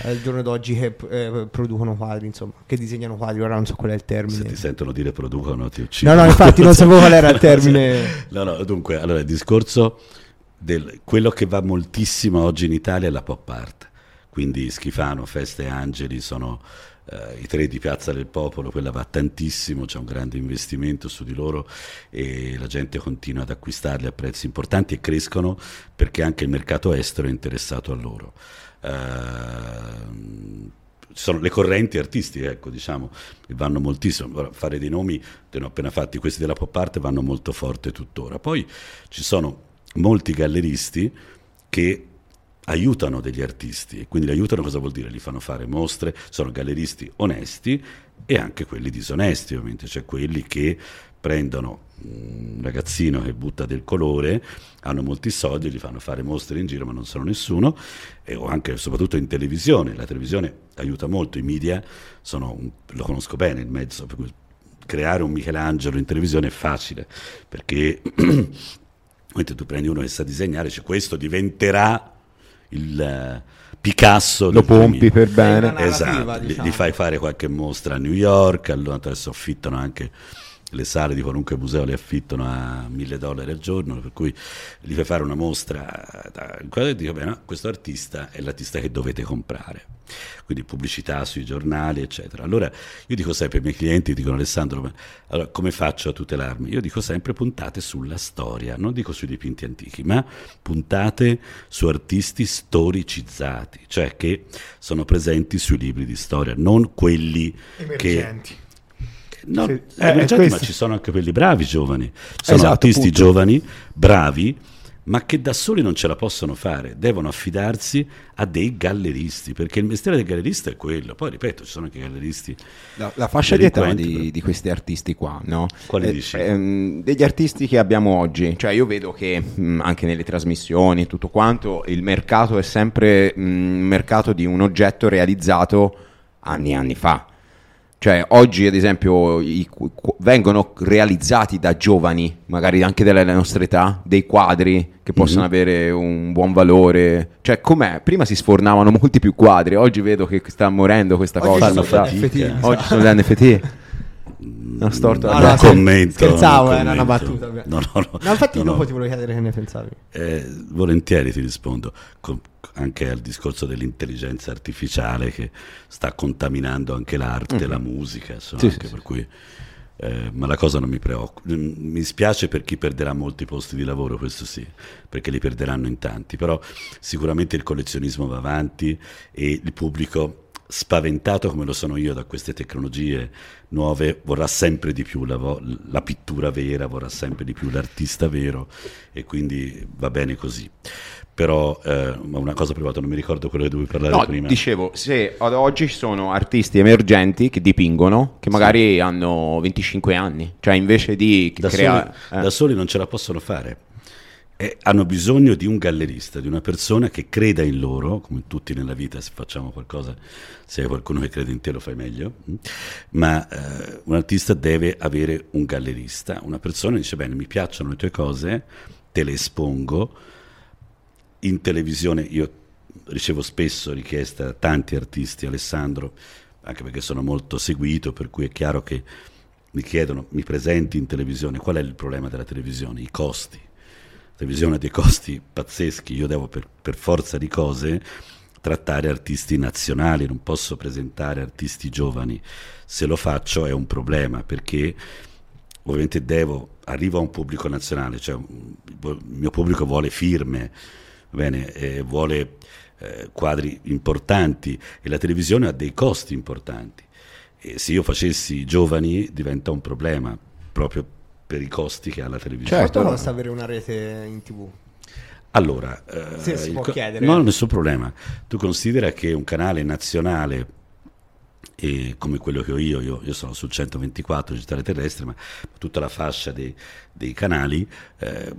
eh, al giorno d'oggi che eh, producono quadri, insomma, che disegnano quadri, ora non so qual è il Se termine. ti sentono dire producono ti No, uccidono. no, infatti non sapevo qual era il termine. No, no, dunque, allora il discorso del quello che va moltissimo oggi in Italia è la pop art. Quindi Schifano, Feste e Angeli sono eh, i tre di Piazza del Popolo, quella va tantissimo, c'è un grande investimento su di loro e la gente continua ad acquistarli a prezzi importanti e crescono perché anche il mercato estero è interessato a loro. Ci sono le correnti artistiche, ecco, diciamo, che vanno moltissimo. Fare dei nomi, te ne ho appena fatti, questi della pop art vanno molto forte tuttora. Poi ci sono molti galleristi che aiutano degli artisti e quindi li aiutano cosa vuol dire? Li fanno fare mostre, sono galleristi onesti e anche quelli disonesti ovviamente, cioè quelli che prendono un ragazzino che butta del colore, hanno molti soldi, gli fanno fare mostre in giro ma non sono nessuno, e, o anche soprattutto in televisione, la televisione aiuta molto, i media un- lo conosco bene il mezzo, per cui creare un Michelangelo in televisione è facile, perché mentre tu prendi uno che sa disegnare, cioè questo diventerà il eh, Picasso Lo pompi 2000. per bene. Esatto, gli- diciamo. gli fai fare qualche mostra a New York, allora adesso affittano anche le sale di qualunque museo le affittano a mille dollari al giorno, per cui gli fai fare una mostra cui dico, beh, no, questo artista è l'artista che dovete comprare. Quindi pubblicità sui giornali, eccetera. Allora io dico sempre ai miei clienti, dicono Alessandro, allora, come faccio a tutelarmi? Io dico sempre puntate sulla storia, non dico sui dipinti antichi, ma puntate su artisti storicizzati, cioè che sono presenti sui libri di storia, non quelli che Emergenti. No, Sì, eh, eh, ma ci sono anche quelli bravi giovani. Sono Esatto, artisti appunto. giovani, bravi, ma che da soli non ce la possono fare. Devono affidarsi a dei galleristi, perché il mestiere del gallerista è quello. Poi, ripeto, ci sono anche galleristi. La, la fascia di età di, di questi artisti qua, no? Quali Eh, dici? ehm, degli artisti che abbiamo oggi, cioè io vedo che mh, anche nelle trasmissioni e tutto quanto il mercato è sempre mh, un mercato di un oggetto realizzato anni e anni fa. Cioè oggi ad esempio i vengono realizzati da giovani, magari anche della nostra età, dei quadri che possono avere un buon valore. Cioè com'è? Prima si sfornavano molti più quadri, oggi vedo che sta morendo questa Oggi cosa. sono sta- fatica. Oggi sono le NFT. Non storto No, la no, non commento. scherzavo, non era una commento. battuta. No, no, no. No, infatti No, dopo ti volevo chiedere che ne pensavi. Eh, volentieri ti rispondo, con- anche al discorso dell'intelligenza artificiale che sta contaminando anche l'arte, la musica, insomma, Sì, sì, sì. per cui, eh, ma la cosa non mi preoccupa. Mm, Mi spiace per chi perderà molti posti di lavoro, questo sì, perché li perderanno in tanti, però sicuramente il collezionismo va avanti e il pubblico spaventato come lo sono io da queste tecnologie nuove vorrà sempre di più la, vo- la pittura vera, vorrà sempre di più l'artista vero e quindi va bene così. Però eh, una cosa privata, non mi ricordo quello che dovevi parlare No, prima. dicevo, se ad oggi ci sono artisti emergenti che dipingono, che magari hanno 25 anni, cioè invece di da, creare... soli, da soli non ce la possono fare. E hanno bisogno di un gallerista, di una persona che creda in loro, come tutti nella vita, se facciamo qualcosa, se hai qualcuno che crede in te lo fai meglio, mm? ma eh, un artista deve avere un gallerista, una persona che dice bene, mi piacciono le tue cose, te le espongo, in televisione io ricevo spesso richieste da tanti artisti, Alessandro, anche perché sono molto seguito, per cui è chiaro che mi chiedono, mi presenti in televisione, qual è il problema della televisione? I costi. Televisione ha dei costi pazzeschi, io devo per, per forza di cose trattare artisti nazionali, non posso presentare artisti giovani. Se lo faccio è un problema perché ovviamente devo, arrivo a un pubblico nazionale, cioè il mio pubblico vuole firme, bene, eh, vuole eh, quadri importanti e la televisione ha dei costi importanti. E se io facessi giovani diventa un problema proprio per i costi che ha la televisione. Certo, Quanto costa avere una rete in tv? Allora, eh, Se si il può co- chiedere. No, nessun problema. Tu considera che un canale nazionale e come quello che ho io, io, io sono sul 124 digitale terrestre, ma tutta la fascia dei, dei canali, eh,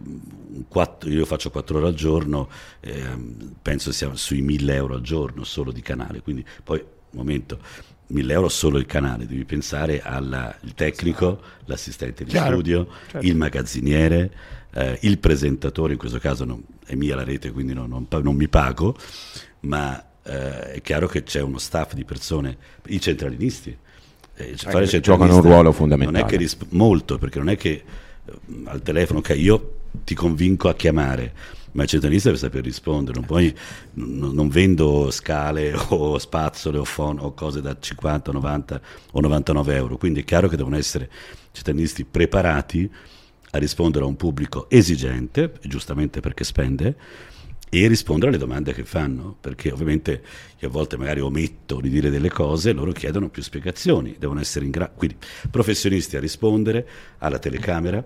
quattro- io faccio 4 ore al giorno, ehm, penso sia sui 1000 euro al giorno solo di canale, quindi poi un momento 1000 euro solo il canale, devi pensare al tecnico, l'assistente di Chiaro, studio, certo. il magazziniere, eh, il presentatore, in questo caso non- è mia la rete quindi non, non non mi pago, ma eh, è chiaro che c'è uno staff di persone, i centralinisti. eh, fare il che giocano un ruolo fondamentale. Non è che risp- molto, perché non è che eh, al telefono, ok, io ti convinco a chiamare, ma il centralista deve saper rispondere, non, puoi- non- vendo scale o spazzole o, phon- o cose da 50, 90 o 99 euro, quindi è chiaro che devono essere centralisti preparati a rispondere a un pubblico esigente, giustamente perché spende, e rispondere alle domande che fanno, perché ovviamente io a volte magari ometto di dire delle cose, loro chiedono più spiegazioni, devono essere in grado, quindi professionisti a rispondere alla telecamera,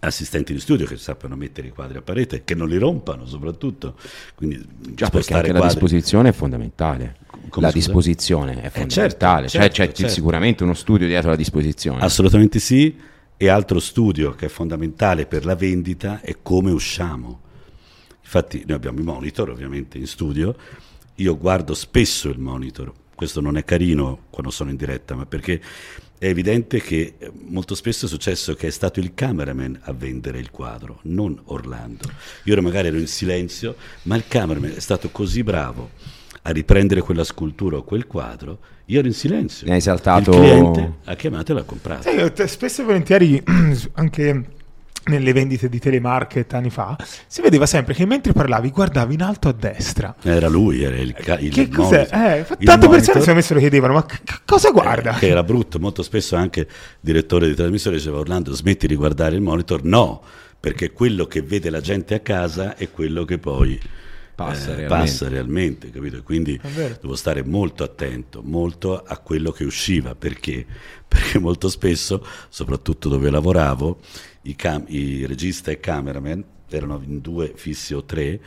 assistenti di studio che sappiano mettere i quadri a parete, che non li rompano soprattutto, quindi Già, perché anche la quadri. disposizione è fondamentale. Come, la scusa? disposizione è certo, fondamentale. cioè certo, c'è certo. sicuramente uno studio dietro la disposizione. Assolutamente sì, e altro studio che è fondamentale per la vendita è come usciamo. Infatti noi abbiamo i monitor ovviamente in studio, io guardo spesso il monitor, questo non è carino quando sono in diretta, ma perché è evidente che eh, molto spesso è successo che è stato il cameraman a vendere il quadro, non Orlando. Io ero magari ero in silenzio, ma il cameraman è stato così bravo a riprendere quella scultura o quel quadro, io ero in silenzio. Ne hai saltato- Il cliente ha chiamato e l'ha comprato. Io te- spesso e volentieri, anche nelle vendite di telemarket anni fa, si vedeva sempre che mentre parlavi guardavi in alto a destra. Era lui, era il, ca- il che cos'è? Eh, Il tante persone secondo me se lo chiedevano, ma che cosa guarda? eh, Che era brutto, molto spesso anche il direttore di trasmissione diceva Orlando smetti di guardare il monitor, no, perché quello che vede la gente a casa è quello che poi Passa eh, realmente. passa realmente, capito? E Quindi devo stare molto attento, molto a quello che usciva, perché? Perché molto spesso, soprattutto dove lavoravo, i, cam- i regista e cameraman erano in due fissi o tre,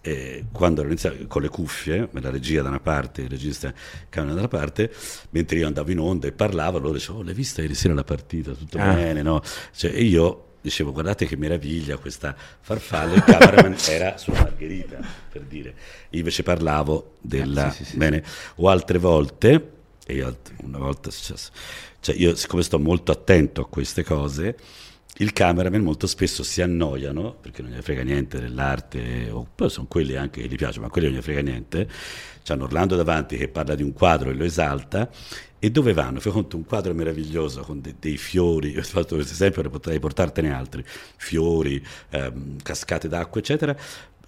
eh, quando erano iniziati con le cuffie, la regia da una parte, il regista e il cameraman da una parte, mentre io andavo in onda e parlavo, loro dicevano, oh, l'hai vista ieri sera la partita, tutto Ah. bene, no? Cioè, e io dicevo, guardate che meraviglia questa farfalla, il cameraman era sulla margherita, per dire. Io invece parlavo della... sì, sì, sì. bene, o altre volte, e io una volta è successo, cioè io siccome sto molto attento a queste cose, il cameraman molto spesso si annoiano perché non gli frega niente dell'arte, o poi sono quelli anche che gli piace, ma quelli non gli frega niente. C'hanno Orlando davanti che parla di un quadro e lo esalta. E dove vanno? Fai conto un quadro meraviglioso con de- dei fiori, ho fatto questo esempio, potrei portartene altri, fiori, ehm, cascate d'acqua, eccetera.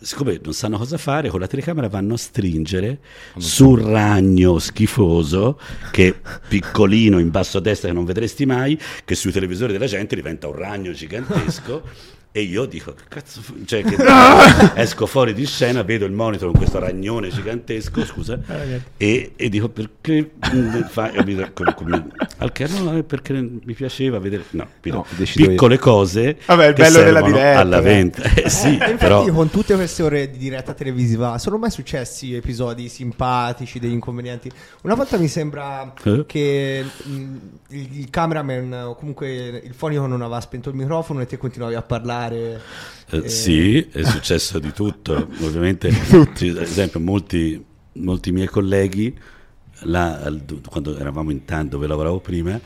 Siccome non sanno cosa fare, con la telecamera vanno a stringere sul ragno schifoso, che piccolino in basso a destra che non vedresti mai, che sui televisori della gente diventa un ragno gigantesco. E io dico, che cazzo, fu-" cioè che esco fuori di scena, vedo il monitor con questo ragnone gigantesco, scusa, e, e dico perché mm, come- come- al che no, è perché mi piaceva vedere, no? No, decido io. piccole cose Vabbè, il bello della diretta, alla venta, eh, sì, Eh, infatti però con tutte queste ore di diretta televisiva sono mai successi episodi simpatici, degli inconvenienti? Una volta mi sembra Eh? che mh, il, il cameraman o comunque il fonico non aveva spento il microfono e te continuavi a parlare. Eh, eh, Sì, è successo di tutto. Ovviamente, ad esempio, molti, molti miei colleghi, là, quando eravamo in tanto dove lavoravo prima,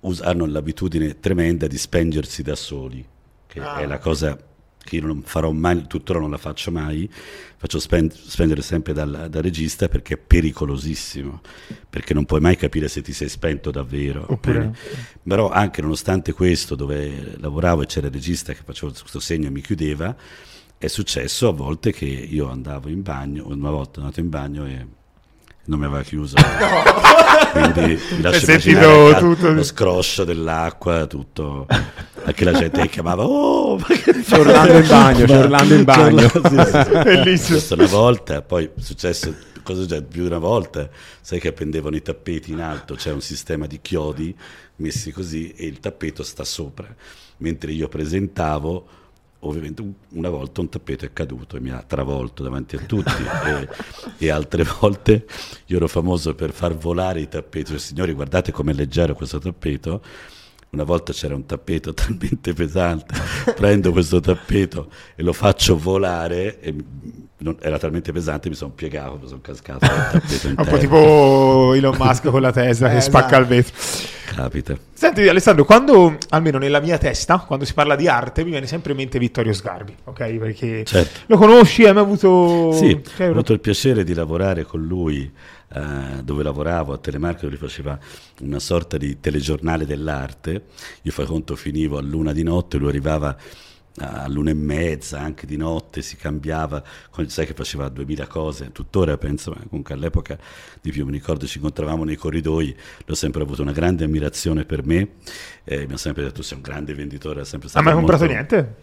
us- hanno l'abitudine tremenda di spengersi da soli, che è la cosa che io non farò mai, tuttora non la faccio mai, faccio spen- spengere sempre dal, dal regista perché è pericolosissimo, perché non puoi mai capire se ti sei spento davvero. Oppure-? Però anche nonostante questo, dove lavoravo e c'era il regista che faceva questo segno e mi chiudeva, è successo a volte che io andavo in bagno, una volta sono andato in bagno e non mi aveva chiuso. Quindi vi lascio immaginare tutto? lo scroscio dell'acqua, tutto. Anche la gente che chiamava, oh, ma che C'è Orlando in bagno, c'è Orlando in bagno. Orlando- sì, sì. Bellissimo. Questo una volta, poi è successo cosa c'è più di una volta, sai che appendevano i tappeti in alto, c'è un sistema di chiodi messi così e il tappeto sta sopra. Mentre io presentavo, ovviamente un- una volta un tappeto è caduto e mi ha travolto davanti a tutti. E, e altre volte io ero famoso per far volare i tappeti, Cioè, signori guardate com'è leggero questo tappeto, una volta c'era un tappeto talmente pesante, prendo questo tappeto e lo faccio volare e non, era talmente pesante mi sono piegato, mi sono cascato dal tappeto in Un po' tipo Elon Musk con la Tesla che Eh, spacca il vetro. Capita. Senti Alessandro, quando, almeno nella mia testa, quando si parla di arte, mi viene sempre in mente Vittorio Sgarbi, ok? Perché Certo. lo conosci, hai mai avuto... Sì, cioè, ho avuto il piacere di lavorare con lui eh, dove lavoravo a Telemarketing, lui faceva una sorta di telegiornale dell'arte. Io fai conto finivo a luna di notte, lui arrivava a luna e mezza, anche di notte, si cambiava, sai che faceva duemila cose, tuttora penso, ma comunque all'epoca di più, mi ricordo ci incontravamo nei corridoi, l'ho sempre avuto una grande ammirazione per me, eh, mi ha sempre detto tu sei un grande venditore, è sempre Ha stato mai comprato molto- niente?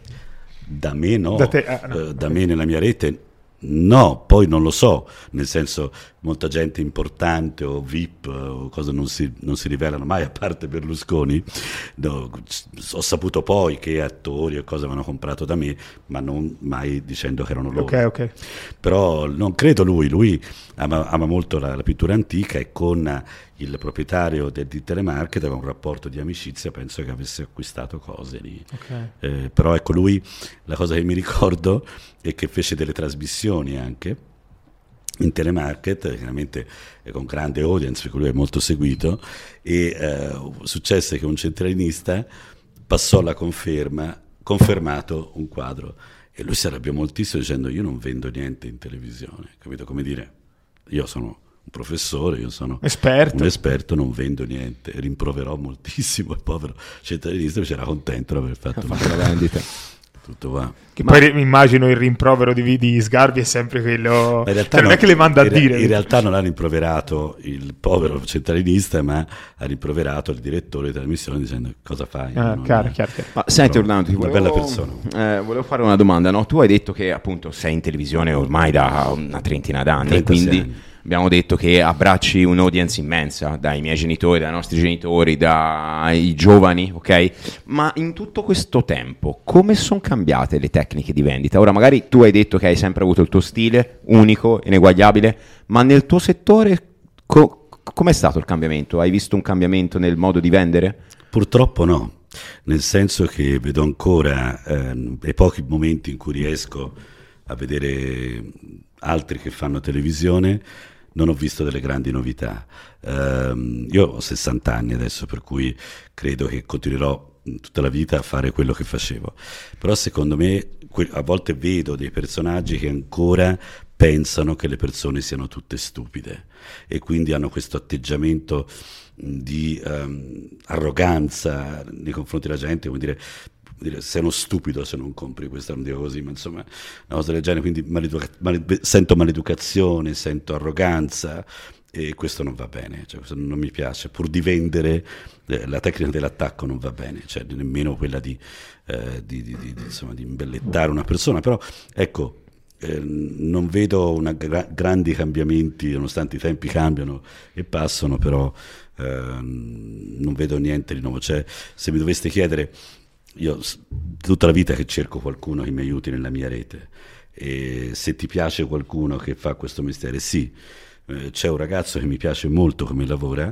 da me no, Da te- ah, no. Eh, da me nella mia rete no, poi non lo so, nel senso molta gente importante o VIP o cose non si, non si rivelano mai a parte Berlusconi, No, ho saputo poi che attori e cose avevano comprato da me, ma non mai dicendo che erano loro. Ok, ok. Però non credo lui, lui ama, ama molto la, la pittura antica e con il proprietario del, di Telemarket aveva un rapporto di amicizia, penso che avesse acquistato cose lì. ok. Eh, però ecco lui, la cosa che mi ricordo è che fece delle trasmissioni anche in telemarket, chiaramente eh, con grande audience, perché lui è molto seguito, e eh, successe che un centralinista passò la conferma, confermato un quadro, e lui si arrabbiò moltissimo dicendo io non vendo niente in televisione, capito? Come dire, io sono professore, io sono Esperto. un esperto, non vendo niente, rimproverò moltissimo il povero centralinista, invece era contento di aver fatto la vendita. tutto va. Che poi mi immagino il rimprovero di, di Sgarbi è sempre quello... Ma in realtà cioè, non no, è che le manda a in re- dire. In realtà non ha rimproverato il povero centralinista, ma ha rimproverato il direttore di trasmissione dicendo cosa fai. Ah, Non- chiaro, chiaro, chiaro. Ma senti Orlando, ti una volevo, bella persona. eh, volevo fare una domanda, no? Tu hai detto che appunto sei in televisione ormai da una trentina d'anni, 36 quindi anni. Abbiamo detto che abbracci un'audience immensa, dai miei genitori, dai nostri genitori, dai giovani, ok? Ma in tutto questo tempo come sono cambiate le tecniche di vendita? Ora magari tu hai detto che hai sempre avuto il tuo stile unico, ineguagliabile, ma nel tuo settore co- com'è stato il cambiamento? Hai visto un cambiamento nel modo di vendere? Purtroppo no, nel senso che vedo ancora ehm, nei pochi momenti in cui riesco a vedere altri che fanno televisione, non ho visto delle grandi novità. Ehm, io ho 60 anni adesso, per cui credo che continuerò tutta la vita a fare quello che facevo. Però secondo me a volte vedo dei personaggi che ancora pensano che le persone siano tutte stupide e quindi hanno questo atteggiamento di ehm, arroganza nei confronti della gente, come dire, dire, sei uno stupido se non compri questo, non dico così, ma insomma, una cosa del genere, quindi maleduca- male- sento maleducazione, sento arroganza e questo non va bene, cioè, non mi piace, pur di vendere eh, la tecnica dell'attacco non va bene, cioè nemmeno quella di, eh, di- di- di, insomma, di imbellettare una persona, però ecco, eh, non vedo una gra- grandi cambiamenti, nonostante i tempi cambiano e passano, però ehm, non vedo niente di nuovo. Cioè, se mi doveste chiedere, io tutta la vita che cerco qualcuno che mi aiuti nella mia rete, e se ti piace qualcuno che fa questo mestiere, sì, Eh, c'è un ragazzo che mi piace molto come lavora,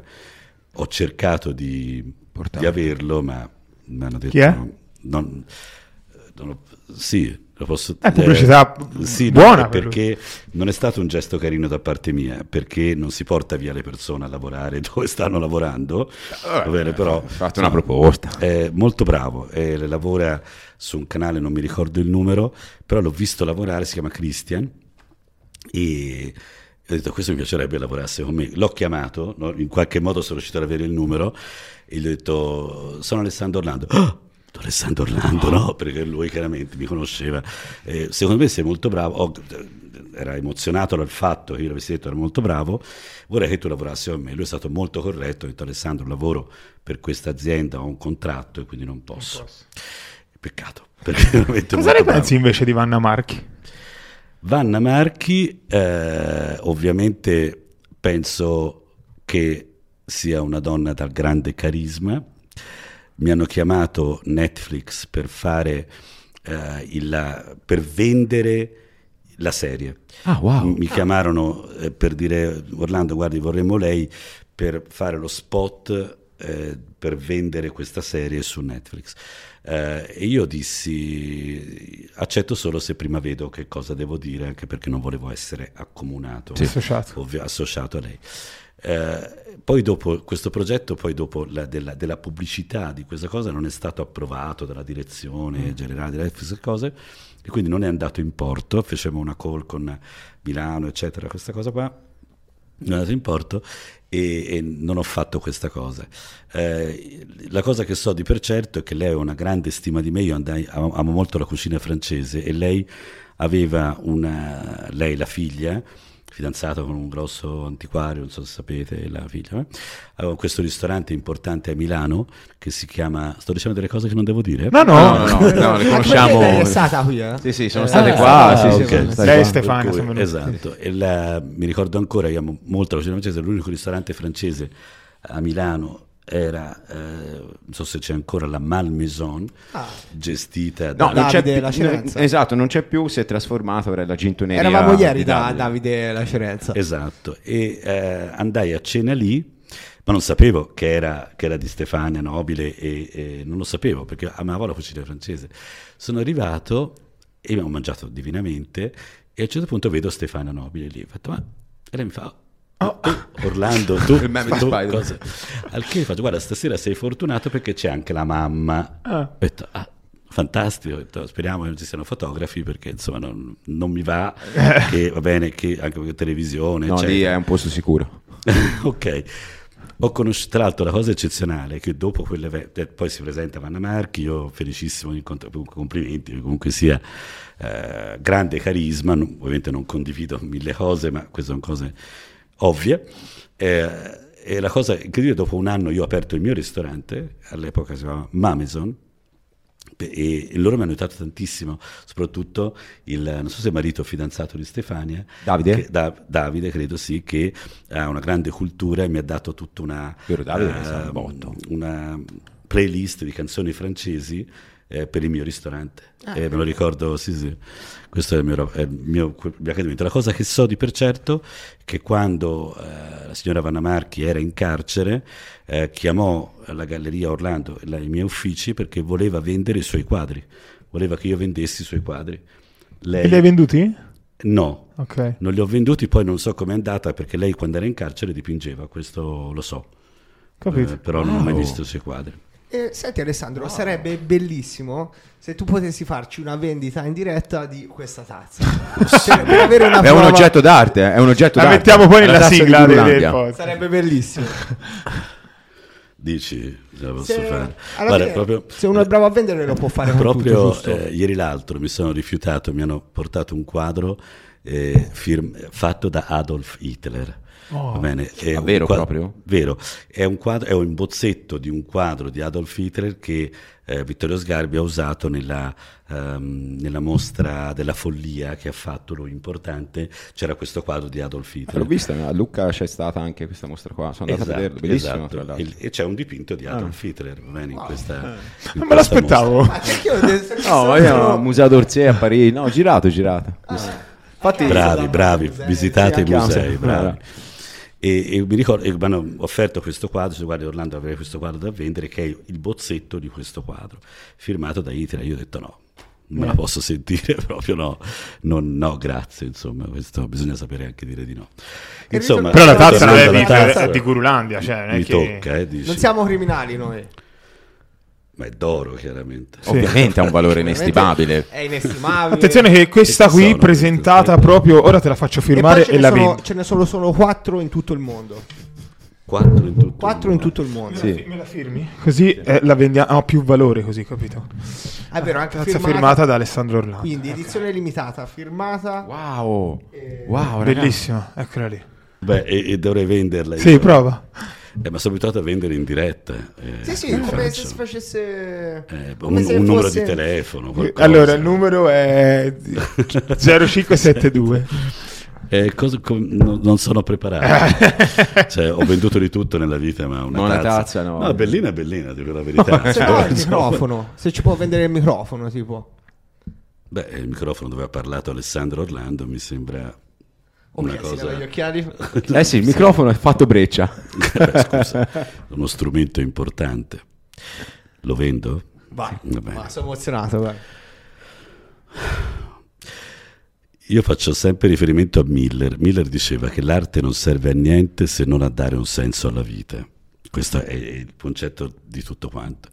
ho cercato di, di averlo, ma mi hanno detto... Chi è? non- non lo- sì, lo posso È pubblicità eh, sì, no, buona è per lui. perché non è stato un gesto carino da parte mia, perché non si porta via le persone a lavorare dove stanno lavorando, va bene, però fatto una proposta. è molto bravo, eh, lavora su un canale, non mi ricordo il numero, però l'ho visto lavorare, si chiama Christian e ho detto questo mi piacerebbe lavorasse con me. L'ho chiamato, no? in qualche modo sono riuscito ad avere il numero e gli ho detto sono Alessandro Orlando. "Ah, Alessandro Orlando, no, perché lui chiaramente mi conosceva. Eh, secondo me sei molto bravo. Ho- era emozionato dal fatto che io l'avessi detto era molto bravo. Vorrei che tu lavorassi con me. Lui è stato molto corretto. Ha detto Alessandro, lavoro per questa azienda, ho un contratto e quindi non posso. Peccato, perché è veramente Cosa ne bravo. pensi invece di Vanna Marchi? Vanna Marchi, eh, ovviamente penso che sia una donna dal grande carisma. Mi hanno chiamato Netflix per fare eh, il, per vendere la serie. Ah, wow. Mi chiamarono eh, per dire Orlando, guardi, vorremmo lei per fare lo spot eh, per vendere questa serie su Netflix. Eh, e io dissi accetto solo se prima vedo che cosa devo dire, anche perché non volevo essere accomunato, Sì. Associato. ovvio, associato a lei. Eh, poi dopo questo progetto, poi dopo la, della, della pubblicità di questa cosa non è stato approvato dalla direzione generale di Netflix e cose, e quindi non è andato in porto, facevamo una call con Milano, eccetera, questa cosa qua, non è andato in porto e, e non ho fatto questa cosa. Eh, la cosa che so di per certo è che lei ha una grande stima di me, io andai, amo amo molto la cucina francese e lei aveva una, lei la figlia, fidanzata con un grosso antiquario, non so se sapete, la figlia, eh? aveva questo ristorante importante a Milano che si chiama, sto dicendo delle cose che non devo dire? No, no, No, no, no, no, le conosciamo. È stata qui, eh? Sì, sì, sono Eh, state ah, qua. ah, sì, sì, ok. sono state Lei e Stefania sono venuti. esatto, e la- mi ricordo ancora, io amo molto la cucina francese, l'unico ristorante francese a Milano era, eh, non so se c'è ancora, la Malmaison, Ah. gestita da... No, c'è Davide più- La Cerenza. esatto, non c'è più, si è trasformato, ora è la gintoneria. Eravamo ieri di da Davide. Davide La Cerenza. Esatto, e eh, andai a cena lì, ma non sapevo che era, che era di Stefania Nobile e, e non lo sapevo perché amavo la cucina francese. Sono arrivato e abbiamo mangiato divinamente e a un certo punto vedo Stefania Nobile lì. Ho fatto, ma... E lei mi fa... "Oh, tu, Orlando, tu, Il meme tu cosa?" Al che faccio, guarda, stasera sei fortunato perché c'è anche la mamma. Ah. Ho detto, ah, fantastico, ho detto, speriamo che non ci siano fotografi perché insomma non, non mi va, che va bene, che anche per televisione, No, eccetera. lì è un posto sicuro. ok. Ho conosciuto, tra l'altro, la cosa eccezionale è che dopo quell'evento, poi si presenta Vanna Marchi, io felicissimo, incontro- complimenti, comunque sia eh, grande carisma, non- ovviamente non condivido mille cose, ma queste sono cose ovvie. Eh, e la cosa incredibile, dopo un anno io ho aperto il mio ristorante, all'epoca si chiamava Mameson, e loro mi hanno aiutato tantissimo, soprattutto il, non so se marito o fidanzato di Stefania, Davide? che- Da- Davide credo sì, che ha una grande cultura e mi ha dato tutta una, Davide botto. una playlist di canzoni francesi eh, per il mio ristorante. Ah, e me lo ricordo, sì sì, questo è il mio, è il mio, accadimento. La cosa che so di per certo è che quando eh, la signora Vanna Marchi era in carcere, eh, chiamò la Galleria Orlando la- i miei uffici perché voleva vendere i suoi quadri, voleva che io vendessi i suoi quadri. Lei, E li hai venduti? no, Ok. non li ho venduti, poi non so com'è andata perché lei quando era in carcere dipingeva, questo lo so, Capito. Eh, però non ho mai visto i suoi quadri. Eh, senti Alessandro, sarebbe bellissimo se tu potessi farci una vendita in diretta di questa tazza. Per avere una È un oggetto d'arte, eh, è un oggetto La d'arte. mettiamo poi nella sigla del, del podcast. Sarebbe bellissimo. Dici, la posso Se, fare. Guarda, fine, proprio, se uno è bravo a vendere lo può fare proprio tutto, giusto? eh, ieri l'altro mi sono rifiutato, mi hanno portato un quadro eh, firm- fatto da Adolf Hitler. Oh. Va bene? È Ah, un vero quadro- proprio? Vero, è un, quadro, è un bozzetto di un quadro di Adolf Hitler che eh, Vittorio Sgarbi ha usato nella, ehm, nella mostra della follia che ha fatto lui importante. C'era questo quadro di Adolf Hitler. L'ho vista, a Lucca c'è stata anche questa mostra qua, sono andato a vederlo, bellissimo esatto. Il- e c'è un dipinto di Adolf Hitler va bene, in questa, in Non me l'aspettavo. Ma io de- No, ma io al Museo d'Orsay a Parigi, no, girato, girato. Infatti, bravi, bravi, visitate i musei, bravi. E, e mi ricordo, e mi hanno offerto questo quadro, se guardi Orlando aveva questo quadro da vendere, che è il bozzetto di questo quadro, firmato da Hitler. Io ho detto no, non me la posso sentire proprio no, non- no, grazie, insomma, questo bisogna sapere anche dire di no. Insomma, Però la tazza non è di, di Gurulandia, cioè non è mi che... tocca, eh, dici. Non siamo criminali noi. Ma è d'oro chiaramente. Sì. Ovviamente ha un valore inestimabile. È inestimabile. Attenzione che questa Che qui sono presentata proprio, ora te la faccio E firmare ce e, ne, la sono, ce ne sono solo quattro in tutto il mondo. Quattro in tutto. Quattro in tutto il mondo. Sì. Me la firmi? Così eh, la vendiamo, ha più valore così, capito? È vero, anche Tazza firmata. firmata da Alessandro Orlando. Quindi edizione limitata, firmata. Wow, wow, ragazzi. Bellissima, eccola lì. Beh, e, e dovrei venderla. Sì, prova. Eh, ma sono abituato a vendere in diretta. eh, Sì, sì, come se faccio? facesse... Eh, un, se un numero fosse- di telefono. qualcosa. Allora, il numero è 0572. Eh, cosa- com- no- non sono preparato. Cioè, ho venduto di tutto nella vita, ma una una tazza, tazza no. No, bellina, bellina, dico la verità. Se no, il microfono. Se ci può vendere il microfono, tipo. Beh, il microfono dove ha parlato Alessandro Orlando mi sembra... Una si leva gli cosa... occhiali. Eh sì, il microfono è fatto breccia. Scusa, uno strumento importante. Lo vendo? Vai, Va sono emozionato. guarda. Io faccio sempre riferimento a Miller. Miller diceva che l'arte non serve a niente se non a dare un senso alla vita. Questo è il concetto di tutto quanto.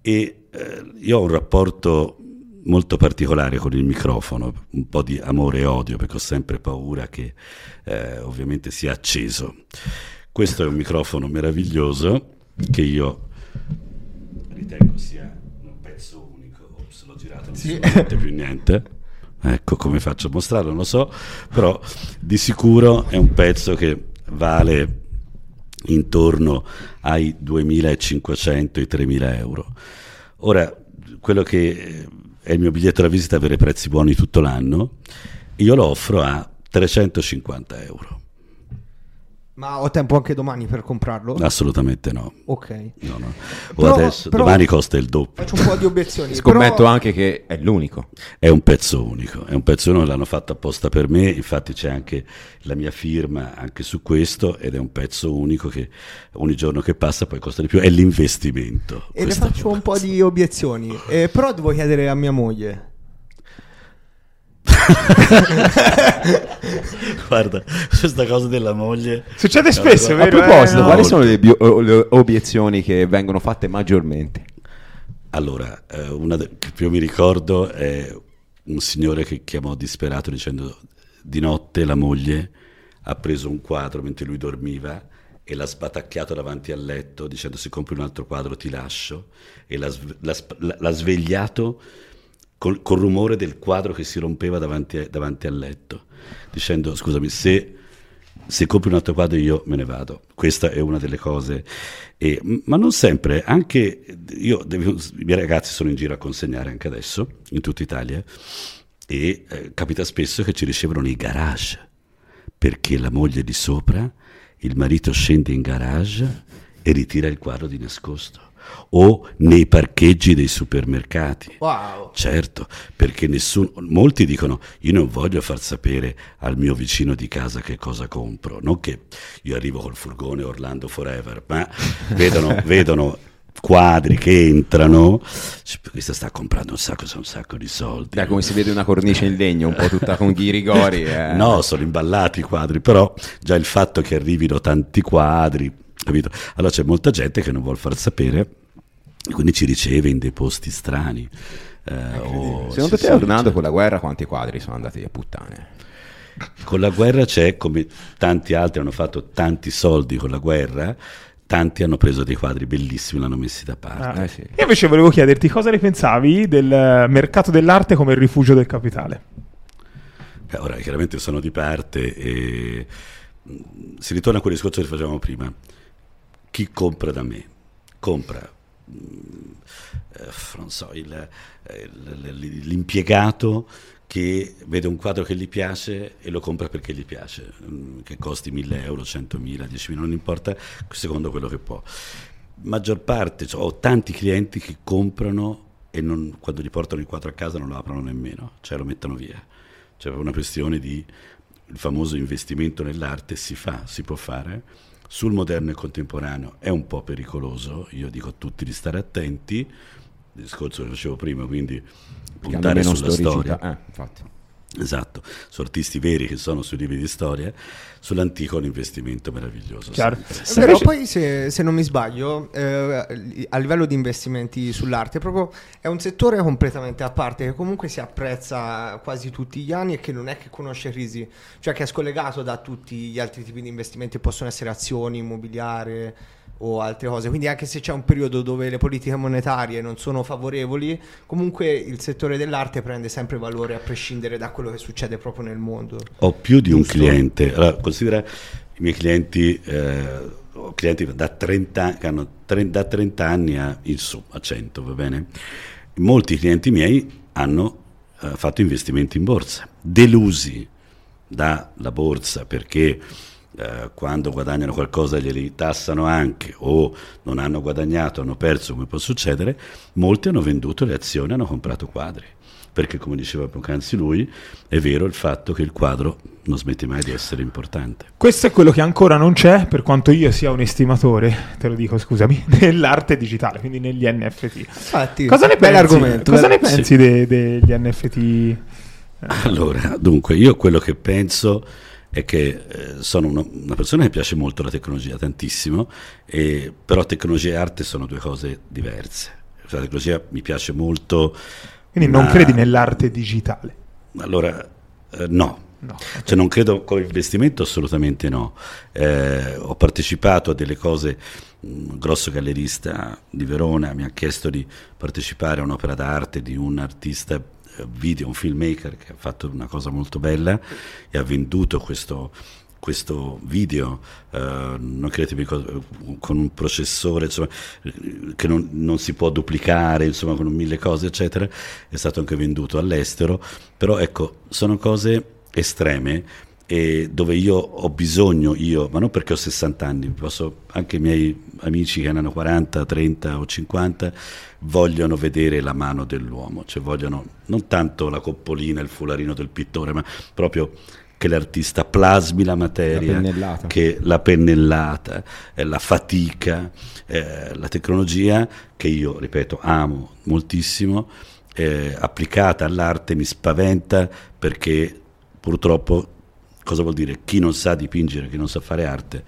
E eh, io ho un rapporto molto particolare con il microfono, un po' di amore e odio, perché ho sempre paura che eh, ovviamente sia acceso. Questo è un microfono meraviglioso che io ritengo sia un pezzo unico. Ops, l'ho girato, non si sente più niente. Ecco come faccio a mostrarlo, non lo so, però di sicuro è un pezzo che vale intorno ai 2.500, i 3.000 euro. Ora, quello che è il mio biglietto da visita avere prezzi buoni tutto l'anno, io lo offro a 350 euro. Ma ho tempo anche domani per comprarlo? Assolutamente no. Ok. no, no. O Però- adesso, però- domani costa il doppio. Faccio un po' di obiezioni. Scommetto però- anche che è l'unico. È un pezzo unico, è un pezzo unico, l'hanno fatto apposta per me, infatti c'è anche la mia firma anche su questo ed è un pezzo unico che ogni giorno che passa poi costa di più, è l'investimento. E ne Questa- faccio un po' di obiezioni. Eh, però devo chiedere a mia moglie. Guarda, questa cosa della moglie... Succede spesso, A vero? proposito, Eh, no. quali sono le, bio- le obiezioni che vengono fatte maggiormente? Allora, eh, una de- che più mi ricordo è un signore che chiamò disperato dicendo di notte la moglie ha preso un quadro mentre lui dormiva e l'ha sbatacchiato davanti al letto dicendo se compri un altro quadro ti lascio e l'ha, sve- l'ha sp- l'ha- l'ha svegliato col, col rumore del quadro che si rompeva davanti, a- davanti al letto dicendo scusami se se compri un altro quadro io me ne vado. Questa è una delle cose. E- ma non sempre, anche io, devo- i miei ragazzi sono in giro a consegnare anche adesso, in tutta Italia, e eh, capita spesso che ci ricevono nei garage, perché la moglie di sopra, il marito scende in garage e ritira il quadro di nascosto, o nei parcheggi dei supermercati. Wow. Certo, perché nessuno, molti dicono io non voglio far sapere al mio vicino di casa che cosa compro, non che io arrivo col furgone Orlando Forever, ma vedono, vedono quadri che entrano, dice, questo sta comprando un sacco, un sacco di soldi. Dai, come si vede una cornice in legno, un po' tutta con ghirigori. eh. No, sono imballati i quadri, però già il fatto che arrivino tanti quadri, capito? Allora c'è molta gente che non vuol far sapere, e quindi ci riceve in dei posti strani. eh, o- Secondo te, Orlando, con la guerra, quanti quadri sono andati a puttane? Con la guerra c'è, come tanti altri hanno fatto tanti soldi con la guerra, tanti hanno preso dei quadri bellissimi e l'hanno messi da parte. Ah. Eh sì. Io invece volevo chiederti cosa ne pensavi del mercato dell'arte come il rifugio del capitale. Beh, ora chiaramente sono di parte e mh, si ritorna a quel discorso che facevamo prima. Chi compra da me? Compra so, il- eh, l- l- l'impiegato che vede un quadro che gli piace e lo compra perché gli piace, mh, che costi 1000 euro, 100.000, 10.000, non importa, secondo quello che può. Maggior parte, cioè, ho tanti clienti che comprano e non- quando gli portano il quadro a casa non lo aprono nemmeno, cioè lo mettono via. C'è una questione di il famoso investimento nell'arte si fa, si può fare. Sul moderno e contemporaneo è un po' pericoloso, io dico a tutti di stare attenti, il discorso che facevo prima, quindi puntare sulla storicità. storia. Eh, infatti. Esatto, su artisti veri che sono sui libri di storia, sull'antico è un investimento meraviglioso. Chiaro. sempre, Invece- poi se, se non mi sbaglio, eh, a livello di investimenti sull'arte, proprio è un settore completamente a parte che comunque si apprezza quasi tutti gli anni e che non è che conosce crisi, cioè che è scollegato da tutti gli altri tipi di investimenti, possono essere azioni, immobiliare o altre cose. Quindi anche se c'è un periodo dove le politiche monetarie non sono favorevoli, comunque il settore dell'arte prende sempre valore a prescindere da quello che succede proprio nel mondo. Ho più di un Giusto. cliente, allora, considera i miei clienti, eh, clienti da 30, che hanno tre- da 30 anni a, in su, a 100, va bene? Molti clienti miei hanno eh, fatto investimenti in borsa, delusi dalla borsa perché eh, quando guadagnano qualcosa glieli tassano anche o non hanno guadagnato, hanno perso come può succedere, molti hanno venduto le azioni, hanno comprato quadri perché come diceva poc'anzi lui, è vero il fatto che il quadro non smette mai di essere importante. Questo è quello che ancora non c'è, per quanto io sia un estimatore, te lo dico scusami, nell'arte digitale, quindi negli NFT. Infatti, cosa ne pensi, cosa ne pensi sì. de- degli NFT? Allora, dunque, io quello che penso è che eh, sono una, una persona che piace molto la tecnologia, tantissimo, e, però tecnologia e arte sono due cose diverse. La tecnologia mi piace molto. Quindi non ma- credi nell'arte digitale? Allora, eh, no. No. Cioè non credo come investimento assolutamente no. Eh, ho partecipato a delle cose, un grosso gallerista di Verona mi ha chiesto di partecipare a un'opera d'arte di un artista video, un filmmaker che ha fatto una cosa molto bella e ha venduto questo, questo video, eh, non credetemi, co- con un processore insomma, eh, che non, non si può duplicare, insomma, con mille cose, eccetera, è stato anche venduto all'estero, però ecco, sono cose estreme e dove io ho bisogno, io, ma non perché ho 60 anni, posso, anche i miei amici che hanno 40, 30 o 50 vogliono vedere la mano dell'uomo, cioè vogliono non tanto la coppolina, il fularino del pittore, ma proprio che l'artista plasmi la materia, La che la pennellata, eh, la fatica, eh, la tecnologia che io, ripeto, amo moltissimo, eh, applicata all'arte mi spaventa perché purtroppo cosa vuol dire? Chi non sa dipingere, chi non sa fare arte,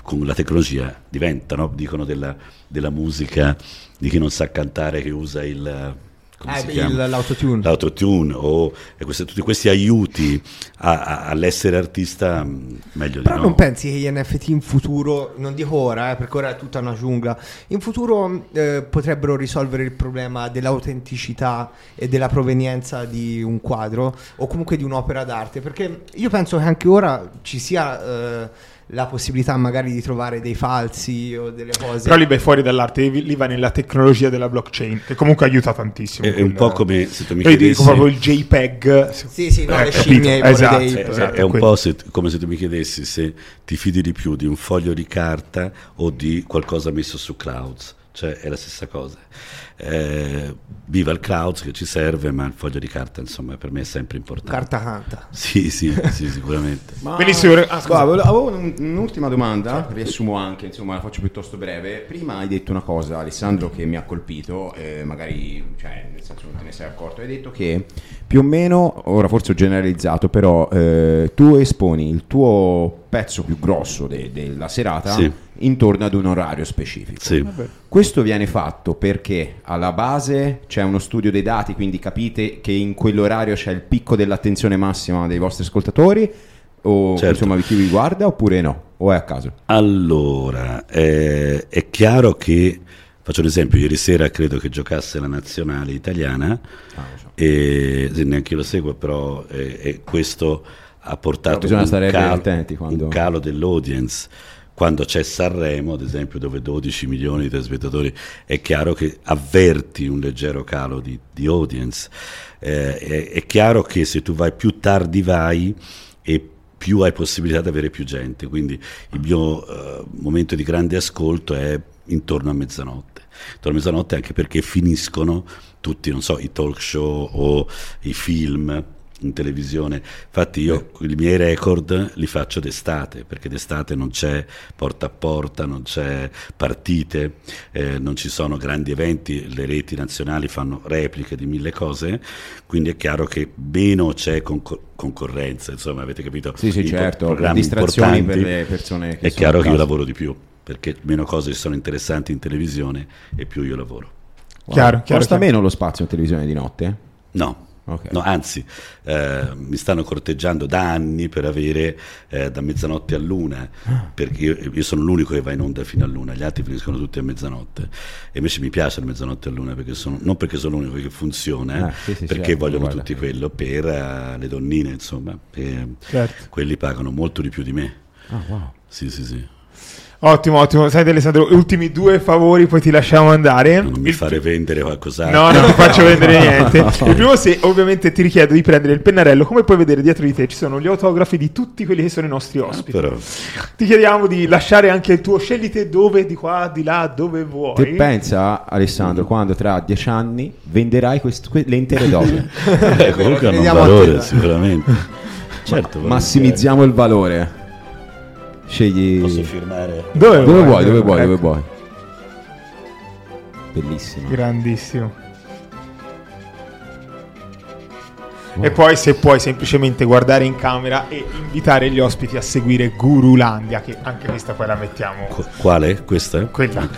con la tecnologia diventa, no? dicono della, della musica di chi non sa cantare che usa il... come Eh, si il- chiama? l'autotune. L'autotune o e queste- tutti questi aiuti a- a- all'essere artista mh, meglio Però di no. non pensi che gli NFT in futuro, non dico ora, eh, perché ora è tutta una giungla, in futuro eh, potrebbero risolvere il problema dell'autenticità e della provenienza di un quadro o comunque di un'opera d'arte? Perché io penso che anche ora ci sia eh, la possibilità magari di trovare dei falsi o delle cose. Però lì vai fuori dall'arte, lì vai nella tecnologia della blockchain, che comunque aiuta tantissimo. È, è un po' come se tu mi Io ti dico chiedessi proprio il JPEG. Sì, sì, no, Eh, le scimmie, Esatto, Ape. È- esatto, è un po' se- come se tu mi chiedessi se ti fidi di più di un foglio di carta o di qualcosa messo su Clouds, cioè è la stessa cosa. Eh, viva il Clouds che ci serve, ma il foglio di carta, insomma, per me è sempre importante. Carta canta. Sì, sì, sì, sicuramente. Ma... Benissimo, ah, scusa. Avevo un- un'ultima domanda, riassumo anche, insomma, la faccio piuttosto breve. Prima hai detto una cosa, Alessandro, che mi ha colpito, eh, magari, cioè, nel senso non te ne sei accorto. Hai detto che più o meno, ora forse ho generalizzato, però eh, tu esponi il tuo pezzo più grosso de- della serata Sì. intorno ad un orario specifico. Sì. Questo viene fatto perché alla base c'è uno studio dei dati, quindi capite che in quell'orario c'è il picco dell'attenzione massima dei vostri ascoltatori, o Certo. insomma chi vi guarda, oppure no? O è a caso? Allora, eh, è chiaro che, faccio un esempio, ieri sera credo che giocasse la nazionale italiana, Ah, so. e neanche io lo seguo, però eh, e questo ha portato un, calo, quando- un calo dell'audience. Quando c'è Sanremo, ad esempio, dove 12 milioni di telespettatori, è chiaro che avverti un leggero calo di, di audience. Eh, è, è chiaro che se tu vai più tardi vai e più hai possibilità di avere più gente. Quindi il mio eh, momento di grande ascolto è intorno a mezzanotte. Intorno a mezzanotte anche perché finiscono tutti, non so, i talk show o i film in televisione. Infatti io i miei record li faccio d'estate, perché d'estate non c'è porta a porta, non c'è partite, eh, non ci sono grandi eventi, le reti nazionali fanno repliche di mille cose, quindi è chiaro che meno c'è concor- concorrenza, insomma, avete capito? Sì, sì, I certo, programmi distrazioni per le persone che È chiaro che io lavoro di più, perché meno cose sono interessanti in televisione e più io lavoro. Wow. Chiaro, chiaro, Costa chiaro. meno lo spazio in televisione di notte? No. Ok. No, anzi, eh, mi stanno corteggiando da anni per avere eh, da mezzanotte a luna, Ah. perché io, io sono l'unico che va in onda fino a luna, gli altri finiscono tutti a mezzanotte. E invece mi piace la mezzanotte a luna, perché sono, non perché sono l'unico che funziona, Ah, sì, sì, perché certo, vogliono guarda. tutti quello per eh, le donnine, insomma. e Certo. Quelli pagano molto di più di me. Ah, wow. Sì, sì, sì. Ottimo, ottimo. Senti Alessandro, ultimi due favori, poi ti lasciamo andare. Non mi Il- fare vendere qualcos'altro. No, non ti faccio vedere niente. Il primo, se ovviamente ti richiedo di prendere il pennarello, come puoi vedere dietro di te ci sono gli autografi di tutti quelli che sono i nostri Ah, ospiti. però, Ti chiediamo di lasciare anche il tuo, scegli te dove, di qua, di là, dove vuoi. Te pensa, Alessandro, quando tra dieci anni venderai quest- que- le intere dosi? eh, comunque hanno un valore, te. sicuramente. Certo, Massimizziamo il valore. Scegli. Posso firmare? Dove, Dove vuoi, dove vuoi, Ecco, dove vuoi. Bellissimo. Grandissimo. E poi se puoi semplicemente guardare in camera e invitare gli ospiti a seguire Gurulandia, che anche questa poi la mettiamo. Qu- quale? Questa? Quella.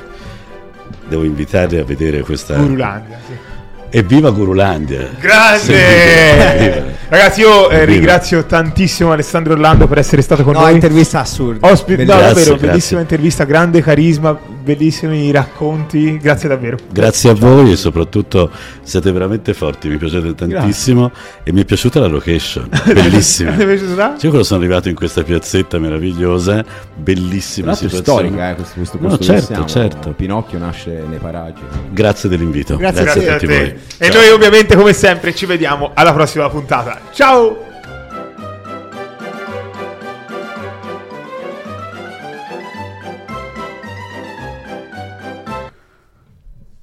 Devo invitarli a vedere questa. Gurulandia, sì. Evviva Gurulandia! Grande! Ragazzi, io eh, ringrazio tantissimo Alessandro Orlando per essere stato con No, noi. intervista assurda. Ospite, no, Bellissima. Grazie, davvero, grazie. bellissima intervista, grande carisma, bellissimi racconti. Grazie davvero. Grazie a voi e soprattutto siete veramente forti, mi piacete tantissimo e mi è piaciuta la location, bellissima. Ti è piaciuta? Cioè, quando sono arrivato in questa piazzetta meravigliosa, bellissima situazione. storica, eh, questo, questo No, posto dove certo, siamo. certo. Pinocchio nasce nei paraggi. Grazie dell'invito. Grazie, Grazie, a a tutti te. voi. E Ciao. noi ovviamente come sempre ci vediamo alla prossima puntata. Ciao!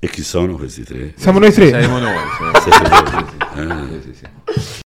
E chi sono questi tre? Siamo noi tre. Saremo noi. Siete voi? Ah. sì, sì, sì.